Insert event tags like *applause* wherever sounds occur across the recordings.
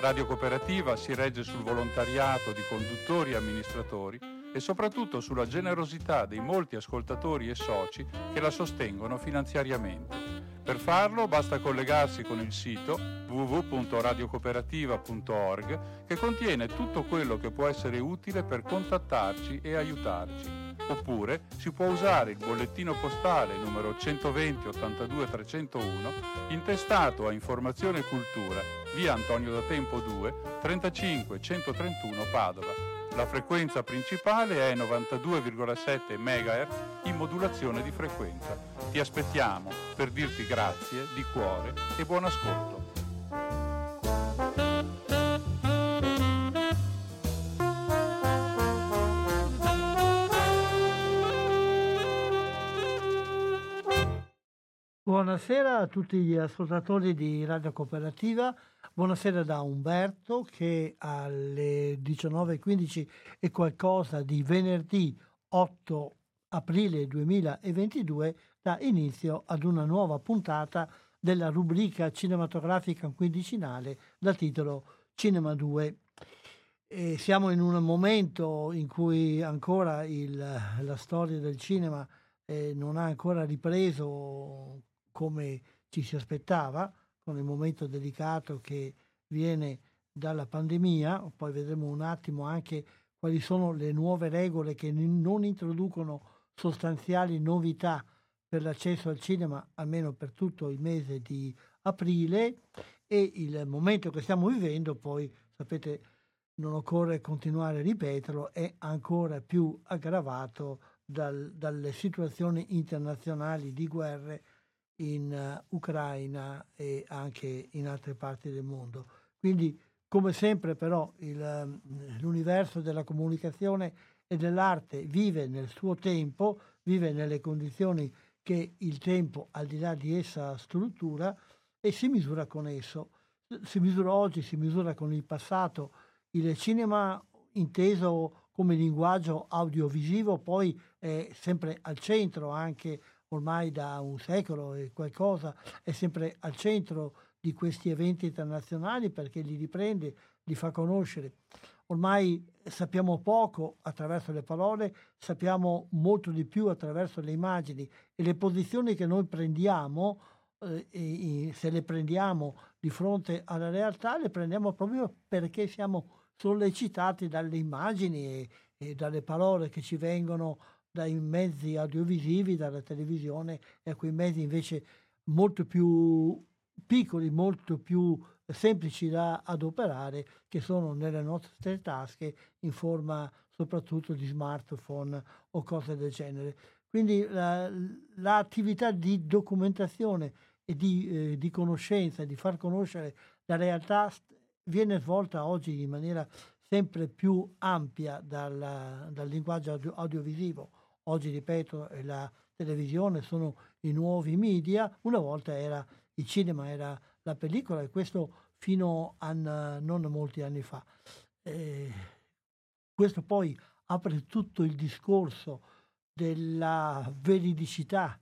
Radio Cooperativa si regge sul volontariato di conduttori e amministratori e soprattutto sulla generosità dei molti ascoltatori e soci che la sostengono finanziariamente. Per farlo basta collegarsi con il sito www.radiocooperativa.org che contiene tutto quello che può essere utile per contattarci e aiutarci. Oppure si può usare il bollettino postale numero 120 82 301 intestato a Informazione e Cultura, via Antonio da Tempo 2, 35 131 Padova la frequenza principale è 92,7 MHz in modulazione di frequenza. Ti aspettiamo per dirti grazie di cuore e buon ascolto. Buonasera a tutti gli ascoltatori di Radio Cooperativa. Buonasera da Umberto che alle 19.15 e qualcosa di venerdì 8 aprile 2022 dà inizio ad una nuova puntata della rubrica cinematografica quindicinale dal titolo Cinema 2. E siamo in un momento in cui ancora il, la storia del cinema eh, non ha ancora ripreso come ci si aspettava, con il momento delicato che viene dalla pandemia, poi vedremo un attimo anche quali sono le nuove regole che non introducono sostanziali novità per l'accesso al cinema, almeno per tutto il mese di aprile e il momento che stiamo vivendo, poi sapete, non occorre continuare a ripeterlo, è ancora più aggravato dal, dalle situazioni internazionali di guerre in uh, Ucraina e anche in altre parti del mondo. Quindi, come sempre, però, il, um, l'universo della comunicazione e dell'arte vive nel suo tempo, vive nelle condizioni che il tempo, al di là di essa, struttura e si misura con esso. Si misura oggi, si misura con il passato. Il cinema inteso come linguaggio audiovisivo poi è sempre al centro anche ormai da un secolo e qualcosa, è sempre al centro di questi eventi internazionali perché li riprende, li fa conoscere. Ormai sappiamo poco attraverso le parole, sappiamo molto di più attraverso le immagini e le posizioni che noi prendiamo, eh, se le prendiamo di fronte alla realtà, le prendiamo proprio perché siamo sollecitati dalle immagini e, e dalle parole che ci vengono dai mezzi audiovisivi, dalla televisione e a quei mezzi invece molto più piccoli, molto più semplici da adoperare che sono nelle nostre tasche in forma soprattutto di smartphone o cose del genere. Quindi la, l'attività di documentazione e di, eh, di conoscenza, di far conoscere la realtà viene svolta oggi in maniera sempre più ampia dal, dal linguaggio audio, audiovisivo Oggi, ripeto, la televisione sono i nuovi media, una volta era il cinema, era la pellicola e questo fino a non molti anni fa. Eh, questo poi apre tutto il discorso della veridicità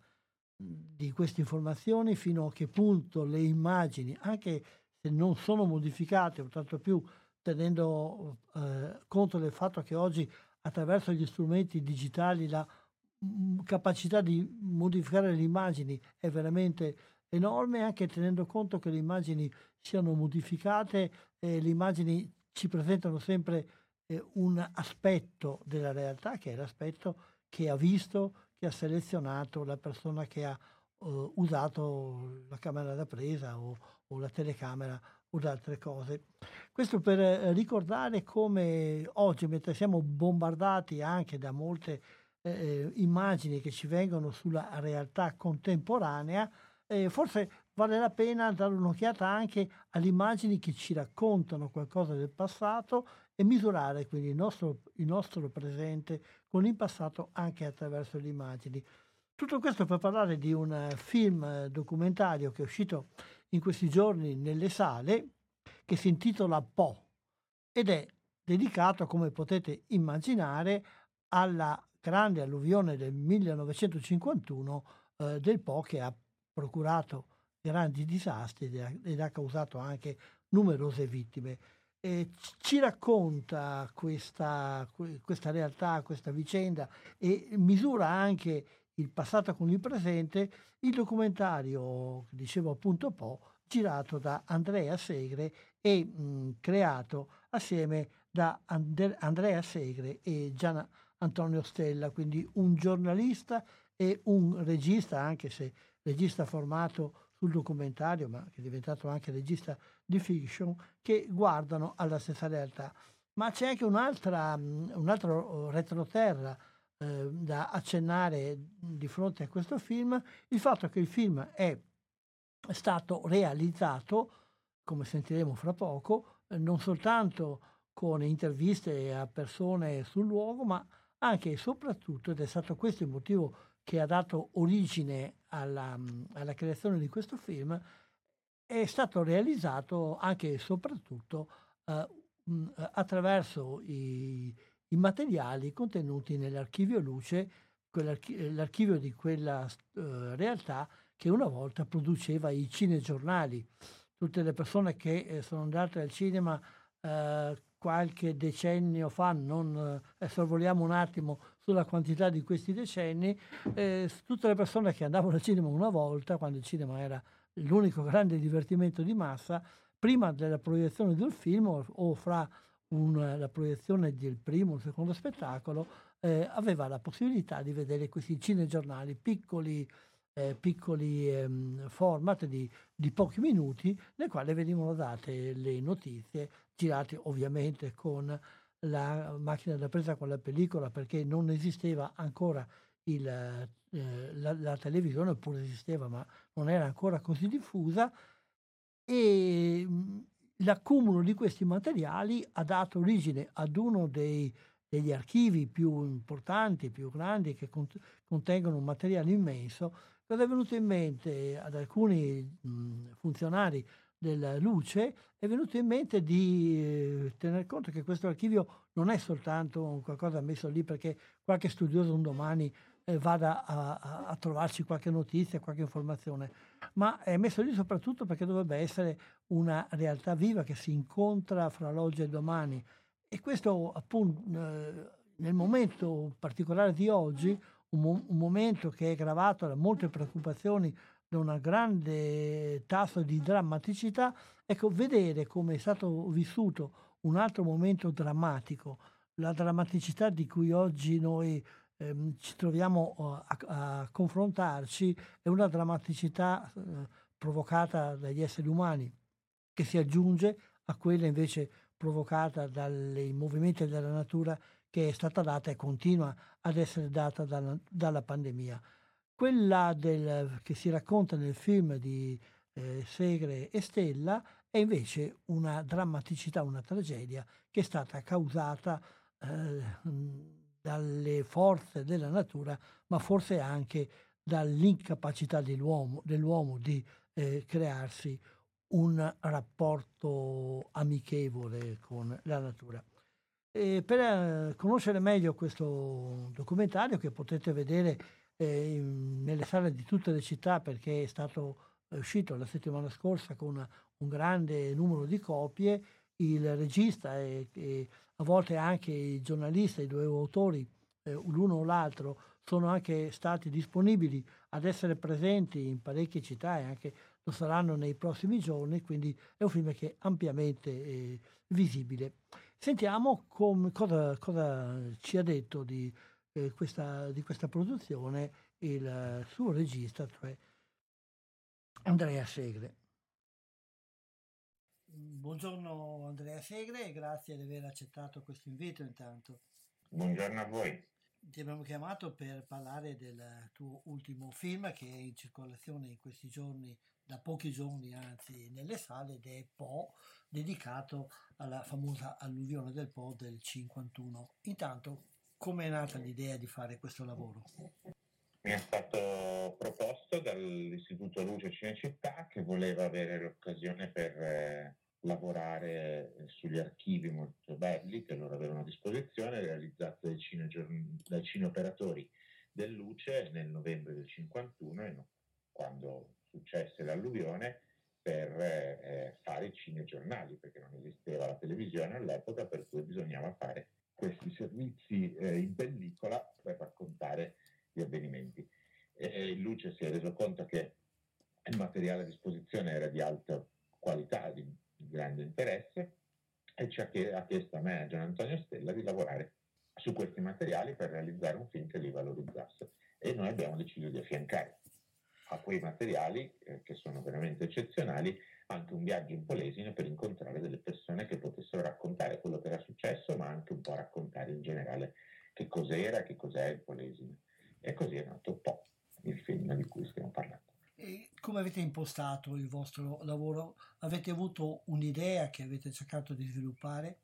di queste informazioni, fino a che punto le immagini, anche se non sono modificate, o tanto più tenendo eh, conto del fatto che oggi attraverso gli strumenti digitali la mm, capacità di modificare le immagini è veramente enorme, anche tenendo conto che le immagini siano modificate, eh, le immagini ci presentano sempre eh, un aspetto della realtà che è l'aspetto che ha visto, che ha selezionato la persona che ha uh, usato la camera da presa o, o la telecamera o altre cose. Questo per eh, ricordare come oggi, mentre siamo bombardati anche da molte eh, eh, immagini che ci vengono sulla realtà contemporanea, eh, forse vale la pena dare un'occhiata anche alle immagini che ci raccontano qualcosa del passato e misurare quindi il nostro, il nostro presente con il passato anche attraverso le immagini. Tutto questo per parlare di un film documentario che è uscito in questi giorni nelle sale, che si intitola Po ed è dedicato, come potete immaginare, alla grande alluvione del 1951 eh, del Po che ha procurato grandi disastri ed ha causato anche numerose vittime. E ci racconta questa, questa realtà, questa vicenda e misura anche il passato con il presente il documentario, dicevo appunto Po, girato da Andrea Segre e mh, creato assieme da And- Andrea Segre e Gian Antonio Stella, quindi un giornalista e un regista, anche se regista formato sul documentario, ma che è diventato anche regista di fiction, che guardano alla stessa realtà. Ma c'è anche un'altra, un altro retroterra eh, da accennare di fronte a questo film, il fatto che il film è stato realizzato, come sentiremo fra poco, eh, non soltanto con interviste a persone sul luogo, ma anche e soprattutto, ed è stato questo il motivo che ha dato origine alla, alla creazione di questo film, è stato realizzato anche e soprattutto eh, attraverso i, i, materiali contenuti nell'archivio Luce, l'archivio di quella eh, realtà che una volta produceva i cinegiornali. Tutte le persone che eh, sono andate al cinema eh, qualche decennio fa, non eh, sorvoliamo un attimo sulla quantità di questi decenni, eh, tutte le persone che andavano al cinema una volta, quando il cinema era l'unico grande divertimento di massa, prima della proiezione del film o, o fra un, la proiezione del primo o secondo spettacolo, eh, aveva la possibilità di vedere questi cinegiornali piccoli, eh, piccoli ehm, format di, di, pochi minuti nel quale venivano date le notizie, girate ovviamente con la macchina da presa con la pellicola perché non esisteva ancora il, eh, la, la, televisione, oppure esisteva ma non era ancora così diffusa. E mh, l'accumulo di questi materiali ha dato origine ad uno dei, degli archivi più importanti, più grandi, che cont- contengono un materiale immenso, cosa è venuto in mente ad alcuni mh, funzionari della luce, è venuto in mente di eh, tener conto che questo archivio non è soltanto qualcosa messo lì perché qualche studioso un domani eh, vada a, a, a, trovarci qualche notizia, qualche informazione, ma è messo lì soprattutto perché dovrebbe essere una realtà viva che si incontra fra l'oggi e il domani. E questo appunto eh, nel momento particolare di oggi, un, mo- un momento che è gravato da molte preoccupazioni, da un grande tasso di drammaticità, ecco, vedere come è stato vissuto un altro momento drammatico, la drammaticità di cui oggi noi ehm, ci troviamo uh, a, a, confrontarci, è una drammaticità uh, provocata dagli esseri umani, che si aggiunge a quella invece provocata dai movimenti della natura che è stata data e continua ad essere data dalla, dalla pandemia. Quella del, che si racconta nel film di eh, Segre e Stella è invece una drammaticità, una tragedia che è stata causata eh, dalle forze della natura, ma forse anche dall'incapacità dell'uomo, dell'uomo di eh, crearsi un rapporto amichevole con la natura. E per eh, conoscere meglio questo documentario che potete vedere eh, in, nelle sale di tutte le città perché è stato è uscito la settimana scorsa con una, un grande numero di copie, il regista e, e, a volte anche i giornalisti, i due autori, eh, l'uno o l'altro, sono anche stati disponibili ad essere presenti in parecchie città e anche lo saranno nei prossimi giorni, quindi è un film che è ampiamente eh, visibile. Sentiamo com, cosa, cosa, ci ha detto di, eh, questa, di questa produzione il suo regista, cioè Andrea Segre. Buongiorno Andrea Segre e grazie di aver accettato questo invito intanto. Buongiorno a voi. Ti abbiamo chiamato per parlare del tuo ultimo film che è in circolazione in questi giorni da pochi giorni anzi nelle sale ed è Po dedicato alla famosa alluvione del Po del 51. Intanto, come è nata l'idea di fare questo lavoro? Mi è stato proposto dall'Istituto Luce Cinecittà che voleva avere l'occasione per eh, lavorare sugli archivi molto belli che loro avevano a disposizione, realizzati dai, cine, dai cineoperatori del Luce nel novembre del 51, quando successe l'alluvione, per eh, fare i cinegiornali, perché non esisteva la televisione all'epoca, per cui bisognava fare questi servizi eh, in pellicola per raccontare gli avvenimenti. E, il Luce si è reso conto che il materiale a disposizione era di alta qualità, di, di grande interesse, e ci ha, Gian Antonio Stella di lavorare su questi materiali per realizzare un film che li valorizzasse. E noi abbiamo deciso di affiancare a quei materiali, eh, che sono veramente eccezionali, anche un viaggio in Polesine per incontrare delle persone che potessero raccontare quello che era successo, ma anche un po' raccontare in generale che cos'era, che cos'è il Polesine. E così è nato un po' il film di cui stiamo parlando. E come avete impostato il vostro lavoro? Avete avuto un'idea che avete cercato di sviluppare?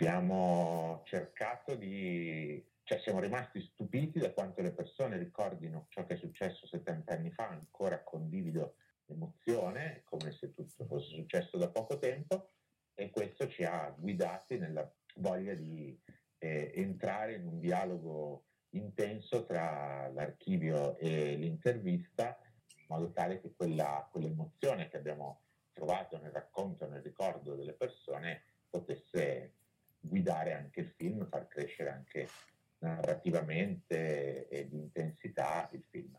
Abbiamo cercato di cioè siamo rimasti stupiti da quanto le persone ricordino ciò che è successo 70 anni fa, ancora condivido l'emozione, come se tutto fosse successo da poco tempo, e questo ci ha guidati nella voglia di eh, entrare in un dialogo intenso tra l'archivio e l'intervista, in modo tale che quella, quell'emozione che abbiamo trovato nel racconto, nel ricordo delle persone, potesse guidare anche il film, far crescere anche narrativamente e di intensità il film.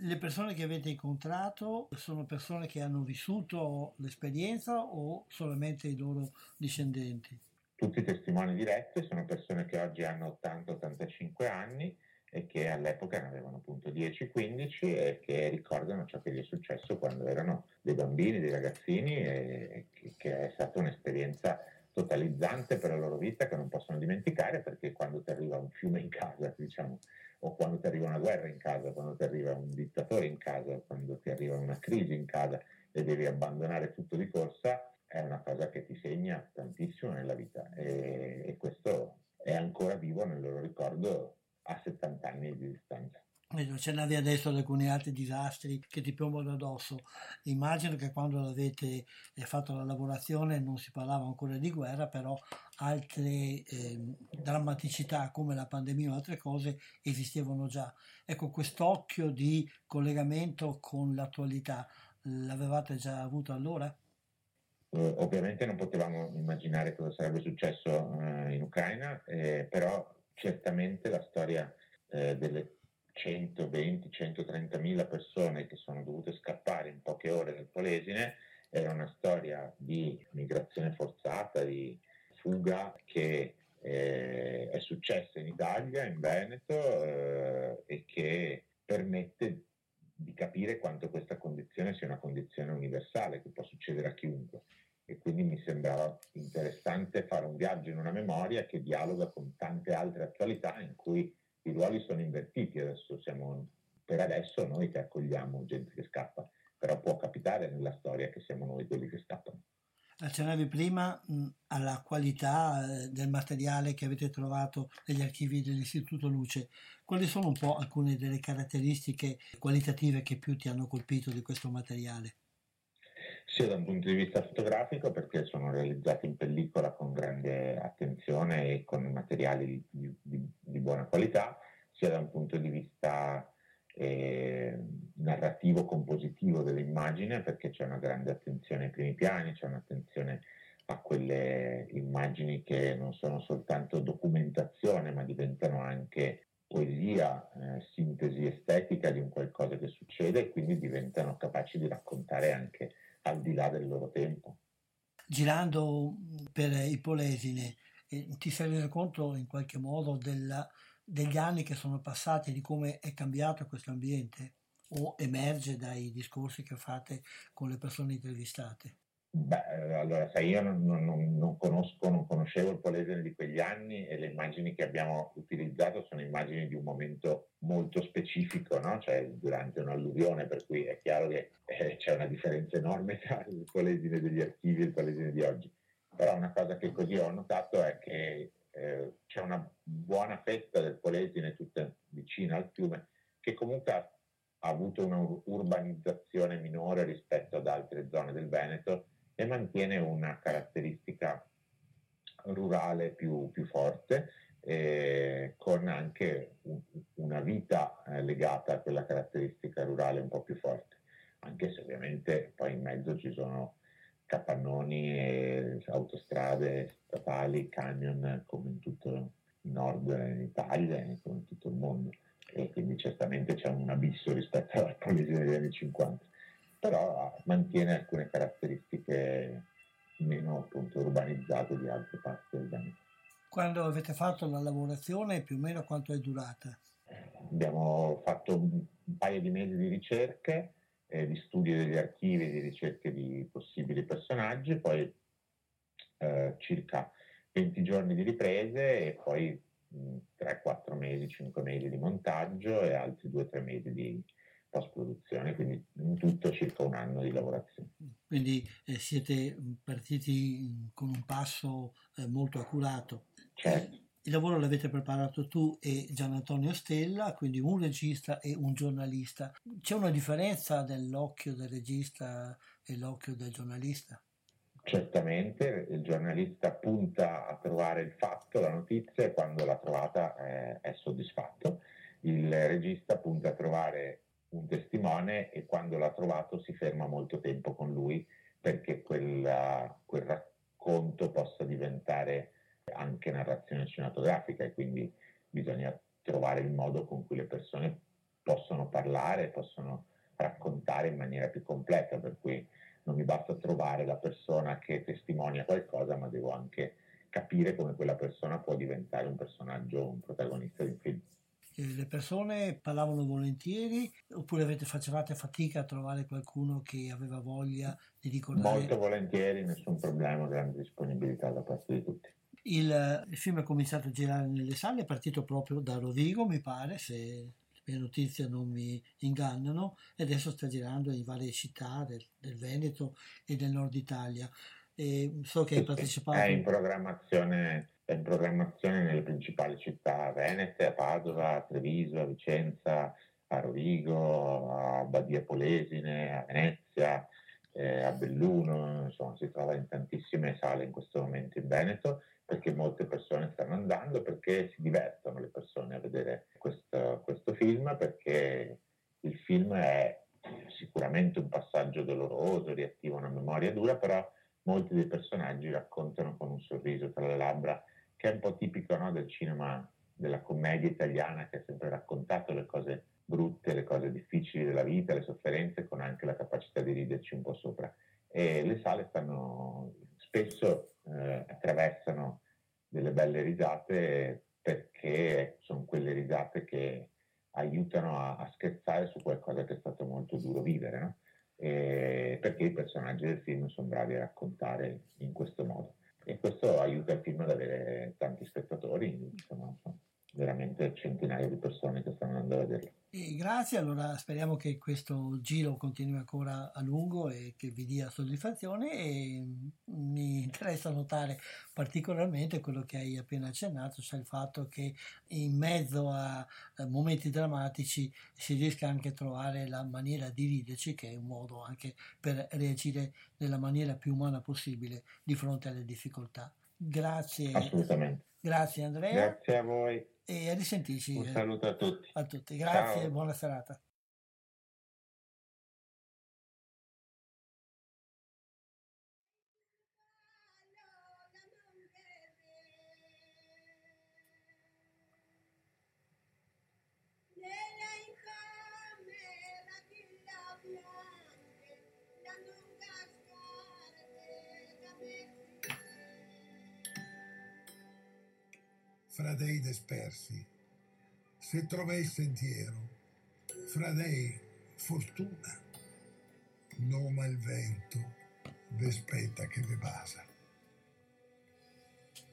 Le persone che avete incontrato sono persone che hanno vissuto l'esperienza o solamente i loro discendenti? Tutti i testimoni diretti sono persone che oggi hanno 80-85 anni e che all'epoca ne avevano appunto 10-15 e che ricordano ciò che gli è successo quando erano dei bambini, dei ragazzini e che è stata un'esperienza totalizzante per la loro vita che non possono dimenticare perché quando ti arriva un fiume in casa, diciamo, o quando ti arriva una guerra in casa, quando ti arriva un dittatore in casa, quando ti arriva una crisi in casa e devi abbandonare tutto di corsa, è una cosa che ti segna tantissimo nella vita e, e questo è ancora vivo nel loro ricordo a 70 anni di distanza. Accennavi adesso ad alcuni altri disastri che ti piombano addosso. Immagino che quando avete eh, fatto la lavorazione non si parlava ancora di guerra, però altre eh, drammaticità come la pandemia o altre cose esistevano già. Ecco, quest'occhio di collegamento con l'attualità l'avevate già avuto allora? Uh, ovviamente non potevamo immaginare cosa sarebbe successo uh, in Ucraina, eh, però certamente la storia eh, delle 120-130 mila persone che sono dovute scappare in poche ore dal Polesine, era una storia di migrazione forzata, di fuga che eh, è successa in Italia, in Veneto eh, e che permette di capire quanto questa condizione sia una condizione universale che può succedere a chiunque. E quindi mi sembrava interessante fare un viaggio in una memoria che dialoga con tante altre attualità in cui i ruoli sono invertiti, adesso siamo, per adesso noi che accogliamo gente che scappa, però può capitare nella storia che siamo noi quelli che scappano. Accennavi prima mh, alla qualità eh, del materiale che avete trovato negli archivi dell'Istituto Luce. Quali sono un po' alcune delle caratteristiche qualitative che più ti hanno colpito di questo materiale? Sia da un punto di vista fotografico, perché sono realizzati in pellicola con grande attenzione e con materiali di, di, di buona qualità, sia da un punto di vista eh, narrativo compositivo dell'immagine perché c'è una grande attenzione ai primi piani, c'è un'attenzione a quelle immagini che non sono soltanto documentazione ma diventano anche poesia, eh, sintesi estetica di un qualcosa che succede e quindi diventano capaci di raccontare anche al di là del loro tempo. Girando per i Polesine, eh, ti sei reso conto in qualche modo della degli anni che sono passati, di come è cambiato questo ambiente o emerge dai discorsi che fate con le persone intervistate? Beh, allora, sai, io non, non, non, conosco, non conoscevo il Polesine di quegli anni e le immagini che abbiamo utilizzato sono immagini di un momento molto specifico, no? cioè durante un'alluvione, per cui è chiaro che eh, c'è una differenza enorme tra il Polesine degli archivi e il Polesine di oggi. Però una cosa che così ho notato è che eh, c'è una buona fetta del Polesine tutta vicina al fiume che comunque ha, ha avuto un'urbanizzazione minore rispetto ad altre zone del Veneto e mantiene una caratteristica rurale più, più forte, eh, con anche un, una vita eh, legata a quella caratteristica rurale un po' più forte, anche se ovviamente poi in mezzo ci sono capannoni, autostrade statali, canyon come in tutto il nord Italia e come in tutto il mondo. E quindi certamente c'è un abisso rispetto alla politica degli anni 50 però mantiene alcune caratteristiche meno appunto urbanizzate di altre parti del Veneto. Quando avete fatto la lavorazione, più o meno quanto è durata? Abbiamo fatto un paio di mesi di ricerche, eh, di studio degli archivi, di ricerche di possibili personaggi, poi eh, circa 20 giorni di riprese e poi 3-4 mesi, 5 mesi di montaggio e altri 2-3 mesi di, post produzione, quindi in tutto circa un anno di lavorazione. Quindi eh, siete partiti con un passo eh, molto accurato. Certo. Il lavoro l'avete preparato tu e Gian Antonio Stella, quindi un regista e un giornalista. C'è una differenza nell'occhio del regista e l'occhio del giornalista? Certamente, il giornalista punta a trovare il fatto, la notizia e quando l'ha trovata eh, è soddisfatto. Il regista punta a trovare un testimone e quando l'ha trovato si ferma molto tempo con lui perché quella, quel racconto possa diventare anche narrazione cinematografica e quindi bisogna trovare il modo con cui le persone possono parlare, possono raccontare in maniera più completa, per cui non mi basta trovare la persona che testimonia qualcosa, ma devo anche capire come quella persona può diventare un personaggio, un protagonista di un film le persone parlavano volentieri oppure avete, facevate fatica a trovare qualcuno che aveva voglia di ricordare? Molto volentieri, nessun problema, grande disponibilità da parte di tutti. Il, il, film è cominciato a girare nelle sale, è partito proprio da Rovigo, mi pare, se le mie notizie non mi ingannano, e adesso sta girando in varie città del, del Veneto e del nord Italia. E so che hai partecipato. È in programmazione è in programmazione nelle principali città venete, a Padova, a Treviso, a Vicenza, a Rovigo, a Badia Polesine, a Venezia, eh, a Belluno, insomma si trova in tantissime sale in questo momento in Veneto perché molte persone stanno andando, perché si divertono le persone a vedere questo, questo film, perché il film è sicuramente un passaggio doloroso, riattiva una memoria dura, però molti dei personaggi raccontano con un sorriso tra le labbra che è un po' tipico no, del cinema, della commedia italiana che ha sempre raccontato le cose brutte, le cose difficili della vita, le sofferenze, con anche la capacità di riderci un po' sopra. E le sale stanno spesso eh, attraversano delle belle risate perché sono quelle risate che aiutano a, a scherzare su qualcosa che è stato molto duro vivere, no? Perché i personaggi del film sono bravi a raccontare in questo modo. E questo aiuta il film ad avere tanti spettatori, insomma, veramente centinaia di persone che stanno andando a vederlo. E grazie, allora speriamo che questo giro continui ancora a lungo e che vi dia soddisfazione e mi interessa notare particolarmente quello che hai appena accennato, cioè il fatto che in mezzo a momenti drammatici si riesca anche a trovare la maniera di riderci, che è un modo anche per reagire nella maniera più umana possibile di fronte alle difficoltà. Grazie. Assolutamente. Grazie Andrea. Grazie a voi e a risentirci. Un saluto a tutti. A tutti, grazie e buona serata. Fra dei dispersi. Se trovai sentiero, fra dei fortuna, noma il vento, Vespetta che ve basa.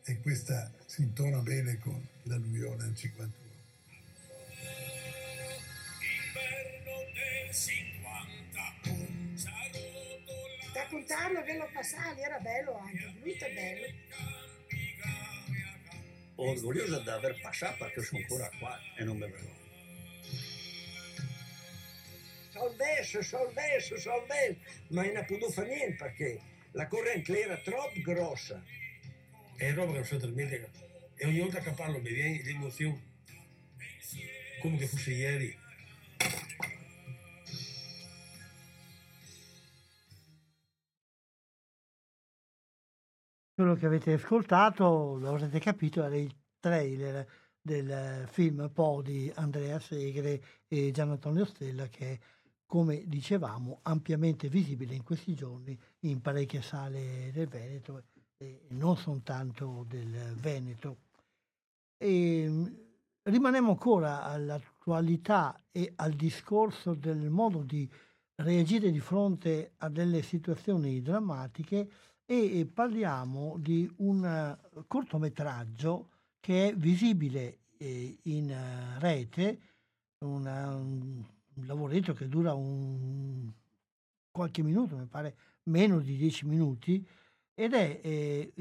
E questa si intona bene con l'alluvione del 51. raccontarlo Vello Passali era bello anche, lui è bello. orgullosa de haber pasado porque es un cura qua en un bebedor. Soldesso, soldesso, soldesso, ma non ha potuto fare niente perché la corrente era troppo grossa. È roba che sono si e ogni volta che parlo mi viene l'emozione come che fosse ieri. Quello che avete ascoltato, lo avrete capito, era il trailer del film Po di Andrea Segre e Gian Antonio Stella che come dicevamo ampiamente visibile in questi giorni in parecchie sale del Veneto e non soltanto del Veneto. E rimaniamo ancora all'attualità e al discorso del modo di reagire di fronte a delle situazioni drammatiche e parliamo di un eh, cortometraggio che è visibile eh, in eh, rete, un lavoretto che dura un, qualche minuto, mi pare meno di dieci minuti, ed è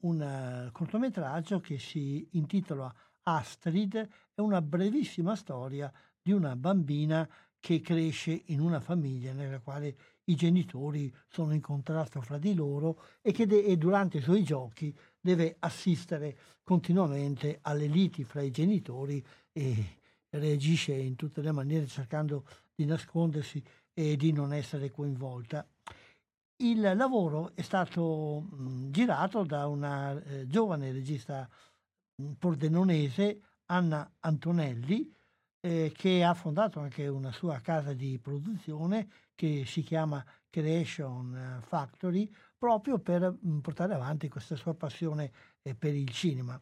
un cortometraggio che si intitola Astrid, è una brevissima storia di una bambina che cresce in una famiglia nella quale i genitori sono in contrasto fra di loro e che de- e durante i suoi giochi deve assistere continuamente alle liti fra i genitori e reagisce in tutte le maniere cercando di nascondersi e di non essere coinvolta. Il lavoro è stato mh, girato da una eh, giovane regista mh, pordenonese, Anna Antonelli, eh, che ha fondato anche una sua casa di produzione che si chiama Creation Factory, proprio per mm, portare avanti questa sua passione eh, per il cinema.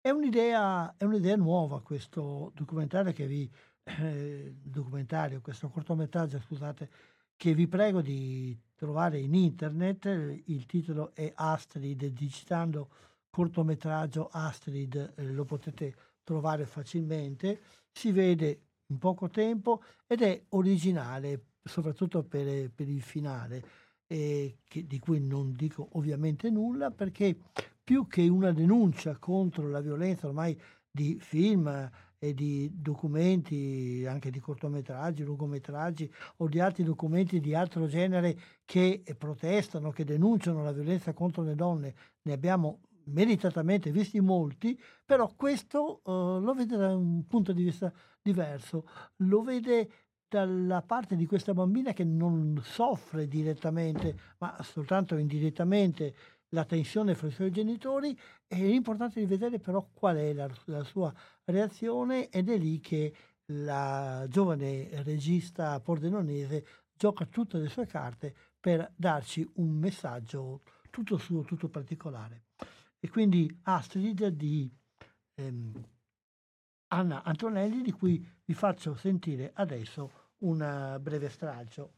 È un'idea, è un'idea nuova questo documentario che vi eh, documentario, questo cortometraggio, scusate, che vi prego di trovare in internet. Il titolo è Astrid, digitando cortometraggio Astrid eh, lo potete trovare facilmente. Si vede in poco tempo ed è originale soprattutto per, per il finale, eh, che, di cui non dico ovviamente nulla, perché più che una denuncia contro la violenza ormai di film e di documenti, anche di cortometraggi, lungometraggi o di altri documenti di altro genere che protestano, che denunciano la violenza contro le donne, ne abbiamo meritatamente visti molti, però questo uh, lo vede da un punto di vista diverso, lo vede dalla parte di questa bambina che non soffre direttamente, ma soltanto indirettamente la tensione fra i suoi genitori, è importante di vedere però qual è la, la sua reazione ed è lì che la giovane regista pordenonese gioca tutte le sue carte per darci un messaggio tutto suo, tutto particolare. E quindi Astrid di ehm, Anna Antonelli, di cui vi faccio sentire adesso un breve stralcio.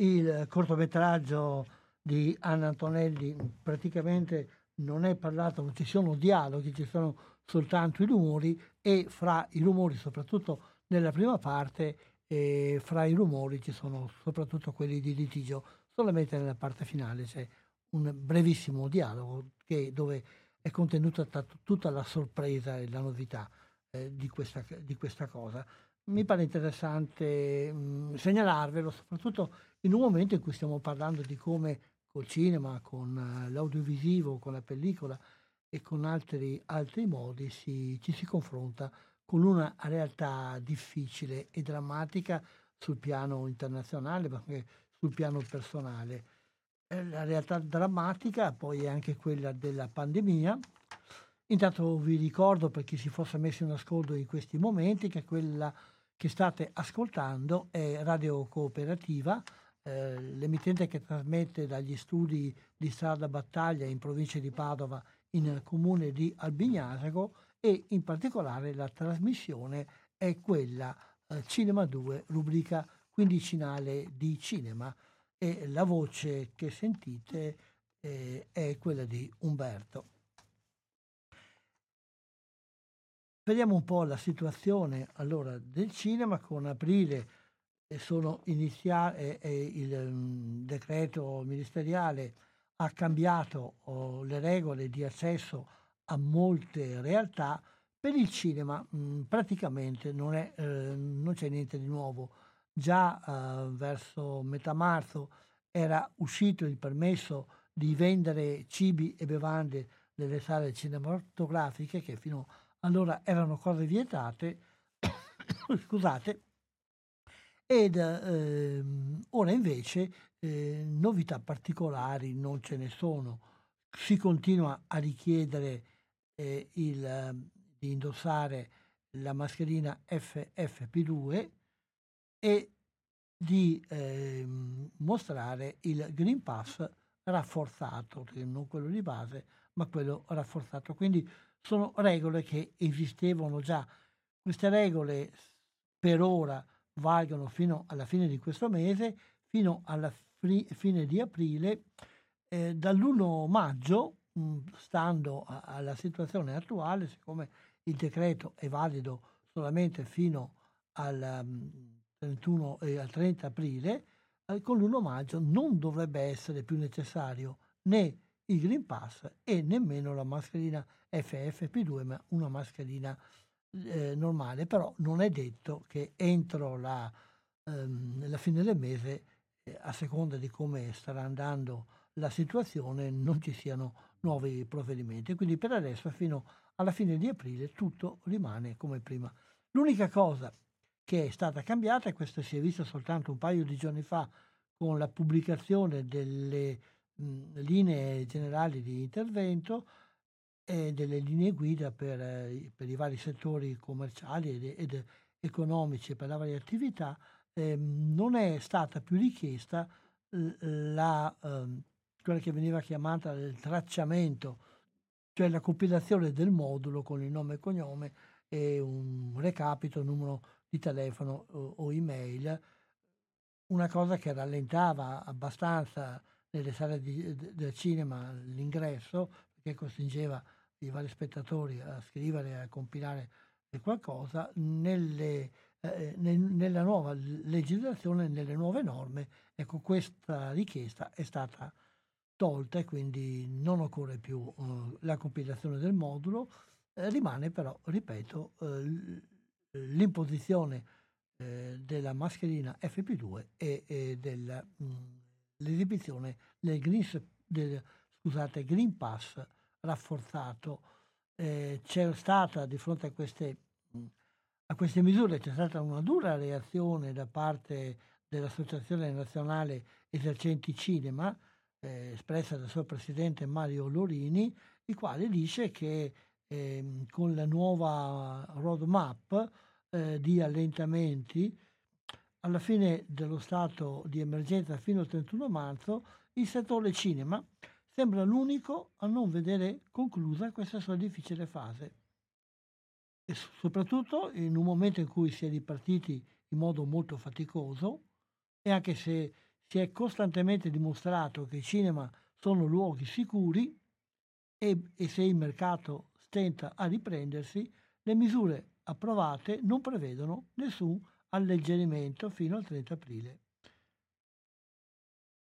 Il cortometraggio di Anna Antonelli praticamente non è parlato, non ci sono dialoghi, ci sono soltanto i rumori e fra i rumori, soprattutto nella prima parte, eh, fra i rumori ci sono soprattutto quelli di litigio, solamente nella parte finale c'è un brevissimo dialogo che, dove è contenuta tutta la sorpresa e la novità eh, di, questa, di, questa, cosa. Mi pare interessante mh, segnalarvelo, soprattutto in un momento in cui stiamo parlando di come col cinema, con uh, l'audiovisivo, con la pellicola e con altri, altri modi si, ci si confronta con una realtà difficile e drammatica sul piano internazionale, ma anche sul piano personale. Eh, la realtà drammatica poi è anche quella della pandemia. Intanto vi ricordo per chi si fosse messo in ascolto in questi momenti che quella che state ascoltando è Radio Cooperativa, eh, l'emittente che trasmette dagli studi di Strada Battaglia in provincia di Padova in comune di Albignasago e in particolare la trasmissione è quella eh, Cinema 2, rubrica quindicinale di cinema e la voce che sentite eh, è quella di Umberto. Vediamo un po' la situazione allora del cinema con aprile sono iniziati e il um, decreto ministeriale ha cambiato oh, le regole di accesso a molte realtà, per il cinema mh, praticamente non, è, eh, non, c'è niente di nuovo. Già eh, verso metà marzo era uscito il permesso di vendere cibi e bevande nelle sale cinematografiche che fino allora erano cose vietate. *coughs* Scusate. Ed eh, ora invece eh, novità particolari non ce ne sono. Si continua a richiedere eh, il, ehm, di indossare la mascherina FFP2 e di eh, mostrare il Green Pass rafforzato, non quello di base, ma quello rafforzato. Quindi sono regole che esistevano già. Queste regole per ora valgono fino alla fine di questo mese, fino alla fri- fine di aprile. Eh, dall'1 maggio Mhmm, stando a, alla situazione attuale, siccome il decreto è valido solamente fino al, um, 31, eh, al 30 aprile, eh, con l'1 maggio non dovrebbe essere più necessario né il Green Pass e nemmeno la mascherina FFP2, ma una mascherina eh, normale. Però non è detto che entro la, ehm, la fine del mese, eh, a seconda di come starà andando la situazione, non ci siano nuovi provvedimenti. Quindi per adesso, fino alla fine di aprile, tutto rimane come prima. L'unica cosa che è stata cambiata, e questo si è visto soltanto un paio di giorni fa con la pubblicazione delle linee generali di intervento e delle linee guida per, eh, per i vari settori commerciali ed, ed, economici per le varie attività, eh, non è stata più richiesta la eh, quella che veniva chiamata il tracciamento, cioè la compilazione del modulo con il nome e cognome e un recapito, numero di telefono o, o email, una cosa che rallentava abbastanza nelle sale di, de, del cinema l'ingresso, perché costringeva i vari spettatori a scrivere, a compilare qualcosa, nelle, eh, nel, nella nuova legislazione, nelle nuove norme, ecco questa richiesta è stata tolta e quindi non occorre più uh, la compilazione del modulo, eh, rimane però, ripeto, eh, l'imposizione eh, della mascherina FP2 e, e dell'esibizione del green, del, scusate, green Pass rafforzato. Eh, c'è stata di fronte a queste, a queste misure c'è stata una dura reazione da parte dell'Associazione Nazionale Esercenti Cinema, eh, espressa dal suo presidente Mario Lorini, il quale dice che eh, con la nuova roadmap eh, di allentamenti, alla fine dello stato di emergenza fino al 31 marzo, il settore cinema sembra l'unico a non vedere conclusa questa sua difficile fase. E soprattutto in un momento in cui si è ripartiti in modo molto faticoso e anche se si è costantemente dimostrato che i cinema sono luoghi sicuri e, e se il mercato stenta a riprendersi, le misure approvate non prevedono nessun alleggerimento fino al 30 aprile.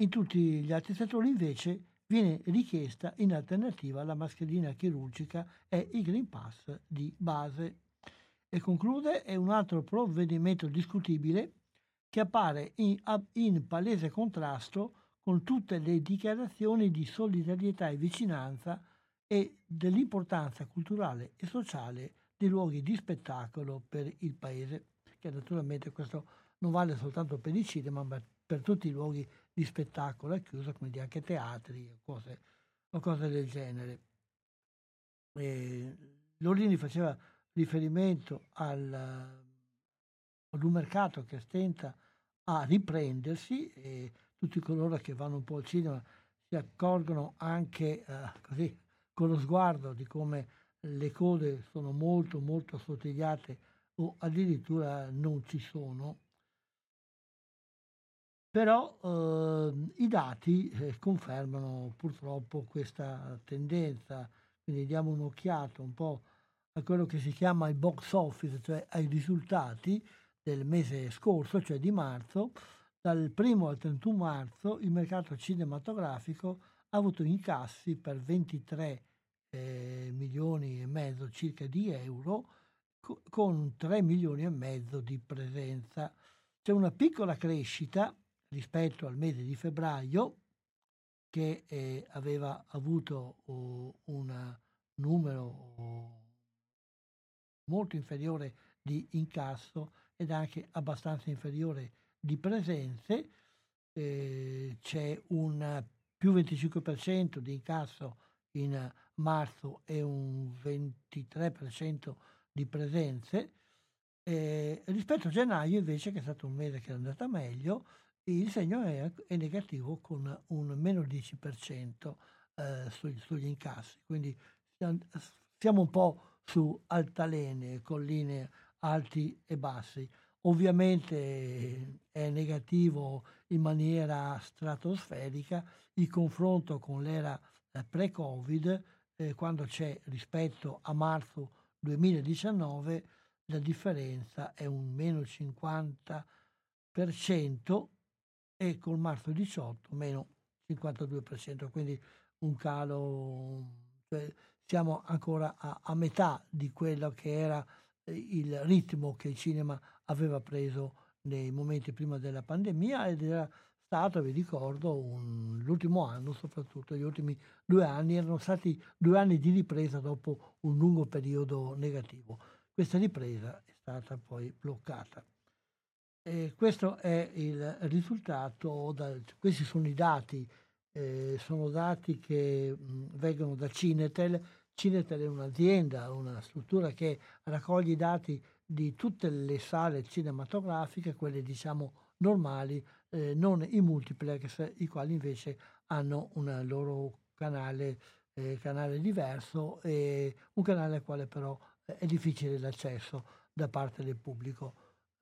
In tutti gli altri settori invece viene richiesta in alternativa la mascherina chirurgica e il Green Pass di base. E conclude, è un altro provvedimento discutibile che appare in, in palese contrasto con tutte le dichiarazioni di solidarietà e vicinanza e dell'importanza culturale e sociale dei luoghi di spettacolo per il paese, che naturalmente questo non vale soltanto per il cinema, ma per tutti i luoghi di spettacolo, è chiuso, quindi anche teatri cose, o cose del genere. E Lorini faceva riferimento al, ad un mercato che stenta a riprendersi e tutti coloro che vanno un po' al cinema si accorgono anche eh, così con lo sguardo di come le code sono molto molto assottigliate o addirittura non ci sono. Però eh, i dati eh, confermano purtroppo questa tendenza, quindi diamo un'occhiata un po' a quello che si chiama il box office, cioè ai risultati del mese scorso, cioè di marzo. Dal 1 al 31 marzo il mercato cinematografico ha avuto incassi per 23 eh, milioni e mezzo circa di euro con 3 milioni e mezzo di presenza. C'è una piccola crescita rispetto al mese di febbraio che eh, aveva avuto oh, un numero oh, molto inferiore di incasso ed anche abbastanza inferiore di presenze. Eh, c'è un più 25% di incasso in marzo e un 23% di presenze. Eh, rispetto a gennaio invece, che è stato un mese che è andata meglio, il segno è, è negativo con un meno 10% eh, sugli, sugli incassi. Quindi siamo un po' su altalene, colline alti e bassi. Ovviamente è negativo in maniera stratosferica il confronto con l'era eh, pre-Covid eh, quando c'è rispetto a marzo 2019 la differenza è un meno 50% e col marzo 18 meno 52%, quindi un calo, cioè siamo ancora a, a, metà di quello che era eh, il ritmo che il cinema aveva preso nei momenti prima della pandemia ed era stato, vi ricordo, un, l'ultimo anno, soprattutto gli ultimi due anni, erano stati due anni di ripresa dopo un lungo periodo negativo. Questa ripresa è stata poi bloccata. E questo è il risultato, da, questi sono i dati, eh, sono dati che mh, vengono da Cinetel. Cinetel è un'azienda, una struttura che raccoglie i dati di tutte le sale cinematografiche, quelle diciamo normali, eh, non i multiplex, i quali invece hanno un loro canale, eh, canale diverso e un canale al quale però è difficile l'accesso da parte del pubblico.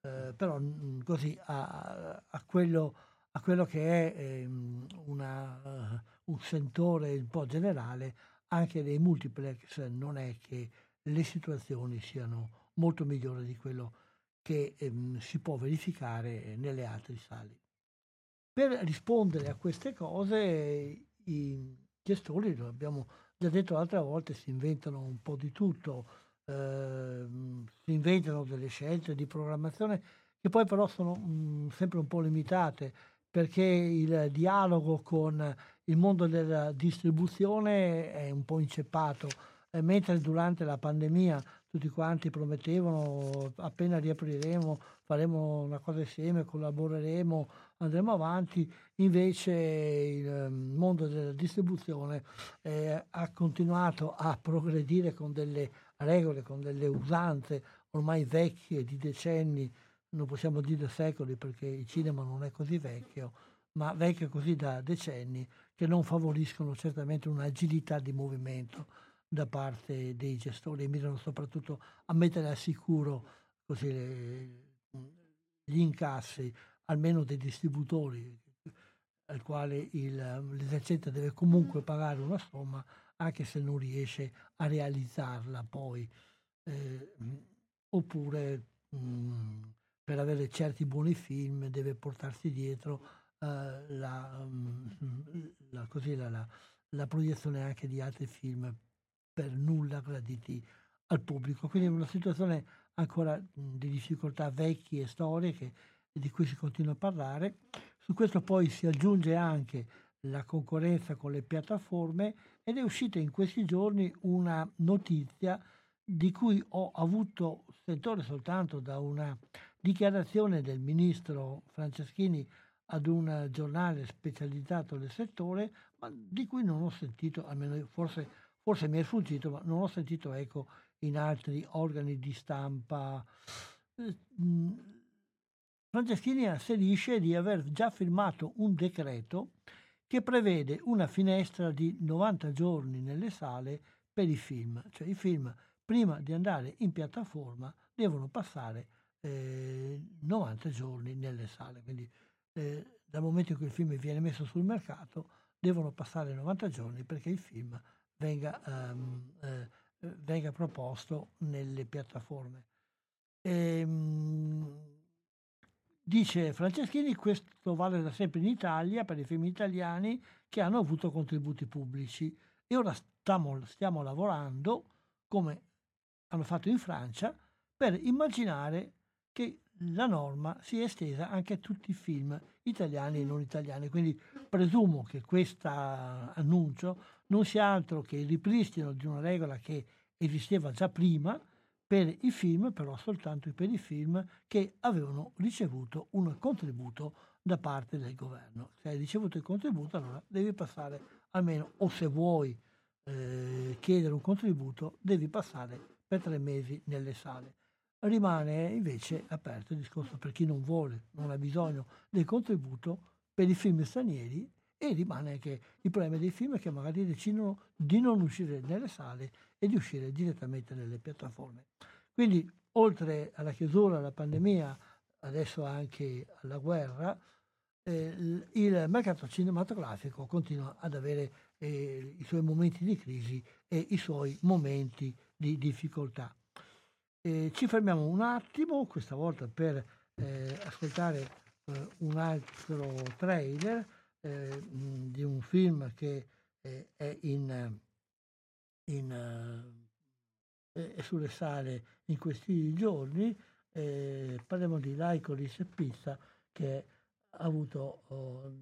Eh, però mh, mm, così a, a, quello, a, quello, che è ehm, una, uh, un sentore un po' generale, anche dei multiplex non è che le situazioni siano molto migliori di quello che ehm, si può verificare nelle altre sale. Per rispondere a queste cose i gestori, lo abbiamo già detto l'altra volta, si inventano un po' di tutto, eh, si inventano delle scelte di programmazione che poi però sono mh, mm, sempre un po' limitate perché il dialogo con il mondo della distribuzione è un po' inceppato, mentre durante la pandemia tutti quanti promettevano appena riapriremo faremo una cosa insieme, collaboreremo, andremo avanti, invece il ehm, mondo della distribuzione eh, ha continuato a progredire con delle regole, con delle usanze ormai vecchie di decenni, non possiamo dire secoli perché il cinema non è così vecchio, ma vecchio così da decenni, che non favoriscono certamente un'agilità di movimento da parte dei gestori, mirano soprattutto a mettere al sicuro così le, gli incassi, almeno dei distributori, al quale il, l'esercente deve comunque pagare una somma, anche se non riesce a realizzarla poi. Eh, oppure mh, mm, per avere certi buoni film deve portarsi dietro eh, la, mh, mm, la, così, la, la proiezione anche di altri film per nulla graditi al pubblico. Quindi è una situazione ancora mh, di difficoltà vecchie storiche di cui si continua a parlare. Su questo poi si aggiunge anche la concorrenza con le piattaforme ed è uscita in questi giorni una notizia di cui ho avuto sentore soltanto da una dichiarazione del ministro Franceschini ad un giornale specializzato nel settore, ma di cui non ho sentito, almeno forse, forse mi è sfuggito, ma non ho sentito eco in altri organi di stampa. Eh, Franceschini asserisce di aver già firmato un decreto che prevede una finestra di 90 giorni nelle sale per i film, cioè i film prima di andare in piattaforma devono passare eh, 90 giorni nelle sale, quindi eh, dal momento in cui il film viene messo sul mercato devono passare 90 giorni perché il film venga, um, eh, venga proposto nelle piattaforme. E, um, dice Franceschini, questo vale da sempre in Italia per i film italiani che hanno avuto contributi pubblici e ora stiamo, stiamo lavorando, come hanno fatto in Francia, per immaginare che la norma sia estesa anche a tutti i film italiani e non italiani. Quindi presumo che questo annuncio non sia altro che il ripristino di una regola che esisteva già prima per i film, però soltanto per i film che avevano ricevuto un contributo da parte del governo. Se hai ricevuto il contributo allora devi passare almeno, o se vuoi eh, chiedere un contributo, devi passare per tre mesi nelle sale. Rimane invece aperto il discorso per chi non vuole, non ha bisogno del contributo per i film stranieri e rimane anche il problema dei film che magari decidono di non uscire nelle sale e di uscire direttamente nelle piattaforme. Quindi oltre alla chiusura, alla pandemia, adesso anche alla guerra, eh, il mercato cinematografico continua ad avere eh, i suoi momenti di crisi e i suoi momenti di difficoltà. Eh, ci fermiamo un attimo, questa volta per eh, ascoltare eh, un altro trailer eh, di un film che eh, è, in, in, eh, sulle sale in questi giorni. parliamo di Laicolis e Pizza che ha avuto oh,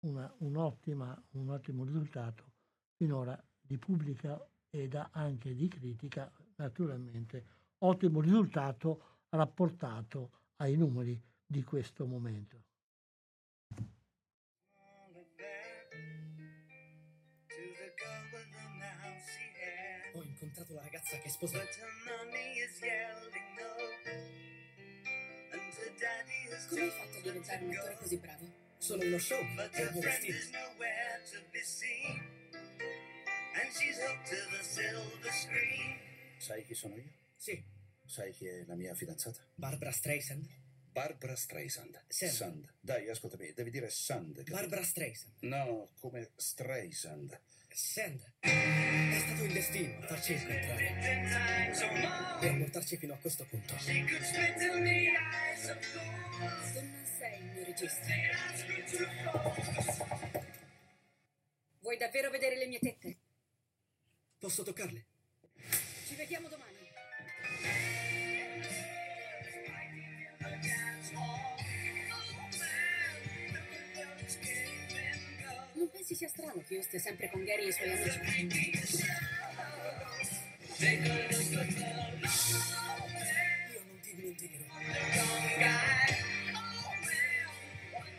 una, un'ottima, un ottimo risultato finora di pubblica ed anche di critica, naturalmente ottimo risultato rapportato ai numeri di questo momento. Incontrato la ragazza che sposa. Come hai fatto a diventare un attore così bravo? Sono uno show, è destino. Sai chi sono io? Sì. Sai chi è la mia fidanzata? Barbara Streisand? Barbara Streisand. Sand. Sand. Dai, ascoltami, devi dire Sand. capito? Barbara Streisand. No, come Streisand. Sand. È stato il destino a farci incontrare. Per portarci fino a questo punto. Tu non sei il mio regista. Vuoi davvero vedere le mie tette? Posso toccarle? Ci vediamo domani. Non pensi sia strano che io stia sempre con Gary e i suoi amici? Io non ti dimenticherò.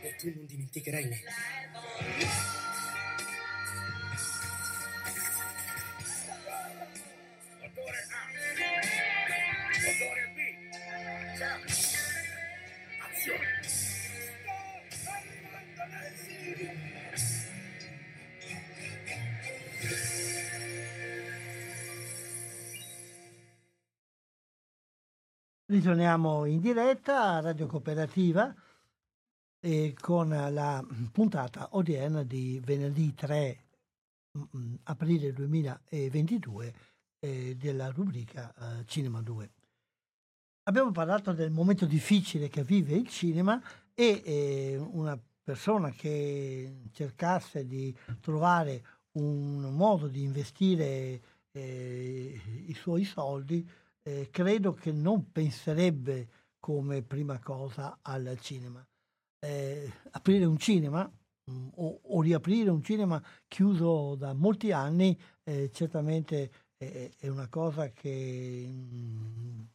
E tu non dimenticherai me. Ritorniamo in diretta a Radio Cooperativa e con la puntata odierna di venerdì 3 mm, aprile 2022 eh, della rubrica eh, Cinema 2. Abbiamo parlato del momento difficile che vive il cinema e eh, una persona che cercasse di trovare un modo di investire eh, i suoi soldi eh, credo che non penserebbe come prima cosa al cinema. Eh, aprire un cinema mh, mm, o, o, riaprire un cinema chiuso da molti anni eh, certamente è, è, una cosa che, mh,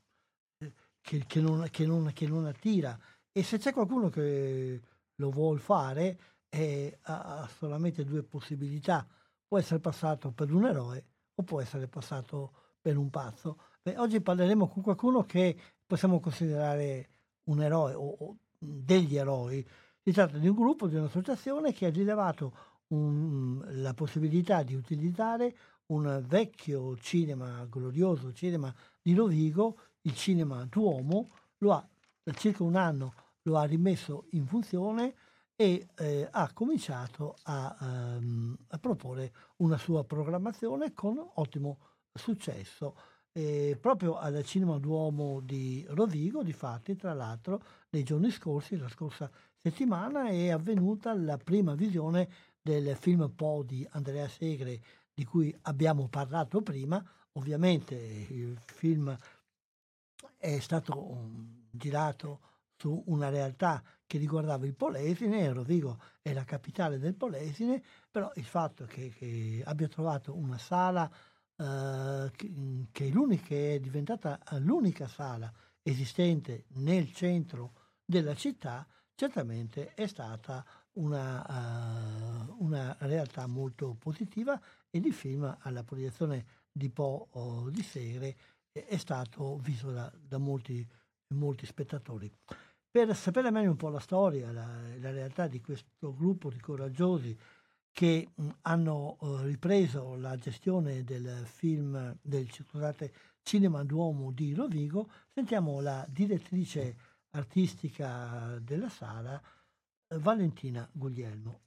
mm, che, che, non, non, che non attira. E se c'è qualcuno che lo vuol fare ha solamente due possibilità. Può essere passato per un eroe o può essere passato per un pazzo Beh, oggi parleremo con qualcuno che possiamo considerare un eroe o, o degli eroi. Si tratta di un gruppo, di un'associazione che ha rilevato un, la possibilità di utilizzare un vecchio cinema, glorioso cinema di Rovigo, il cinema Duomo, lo ha da circa un anno lo ha rimesso in funzione e eh, ha cominciato a, um, a proporre una sua programmazione con ottimo successo. E proprio al Cinema Duomo di Rovigo, difatti, tra l'altro, nei giorni scorsi, la scorsa settimana, è avvenuta la prima visione del film Po di Andrea Segre, di cui abbiamo parlato prima. Ovviamente il film è stato um, girato su una realtà che riguardava il Polesine, Rovigo è la capitale del Polesine, però il fatto che, che abbia trovato una sala eh, che, che, è diventata l'unica sala esistente nel centro della città, certamente è stata una, uh, una realtà molto positiva e il film alla proiezione di Po oh, di Segre è stato visto da, da molti, molti, spettatori. Per sapere meglio un po' la storia, la, la realtà di questo gruppo di coraggiosi che mh, hanno uh, ripreso la gestione del film, del scusate, Cinema Duomo di Rovigo, sentiamo la direttrice artistica della sala, uh, Valentina Guglielmo.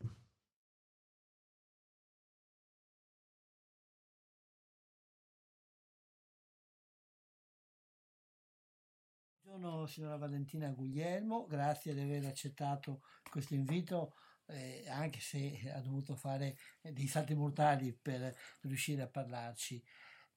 Buongiorno signora Valentina Guglielmo, grazie di aver accettato questo invito eh, anche se ha dovuto fare dei salti mortali per riuscire a parlarci.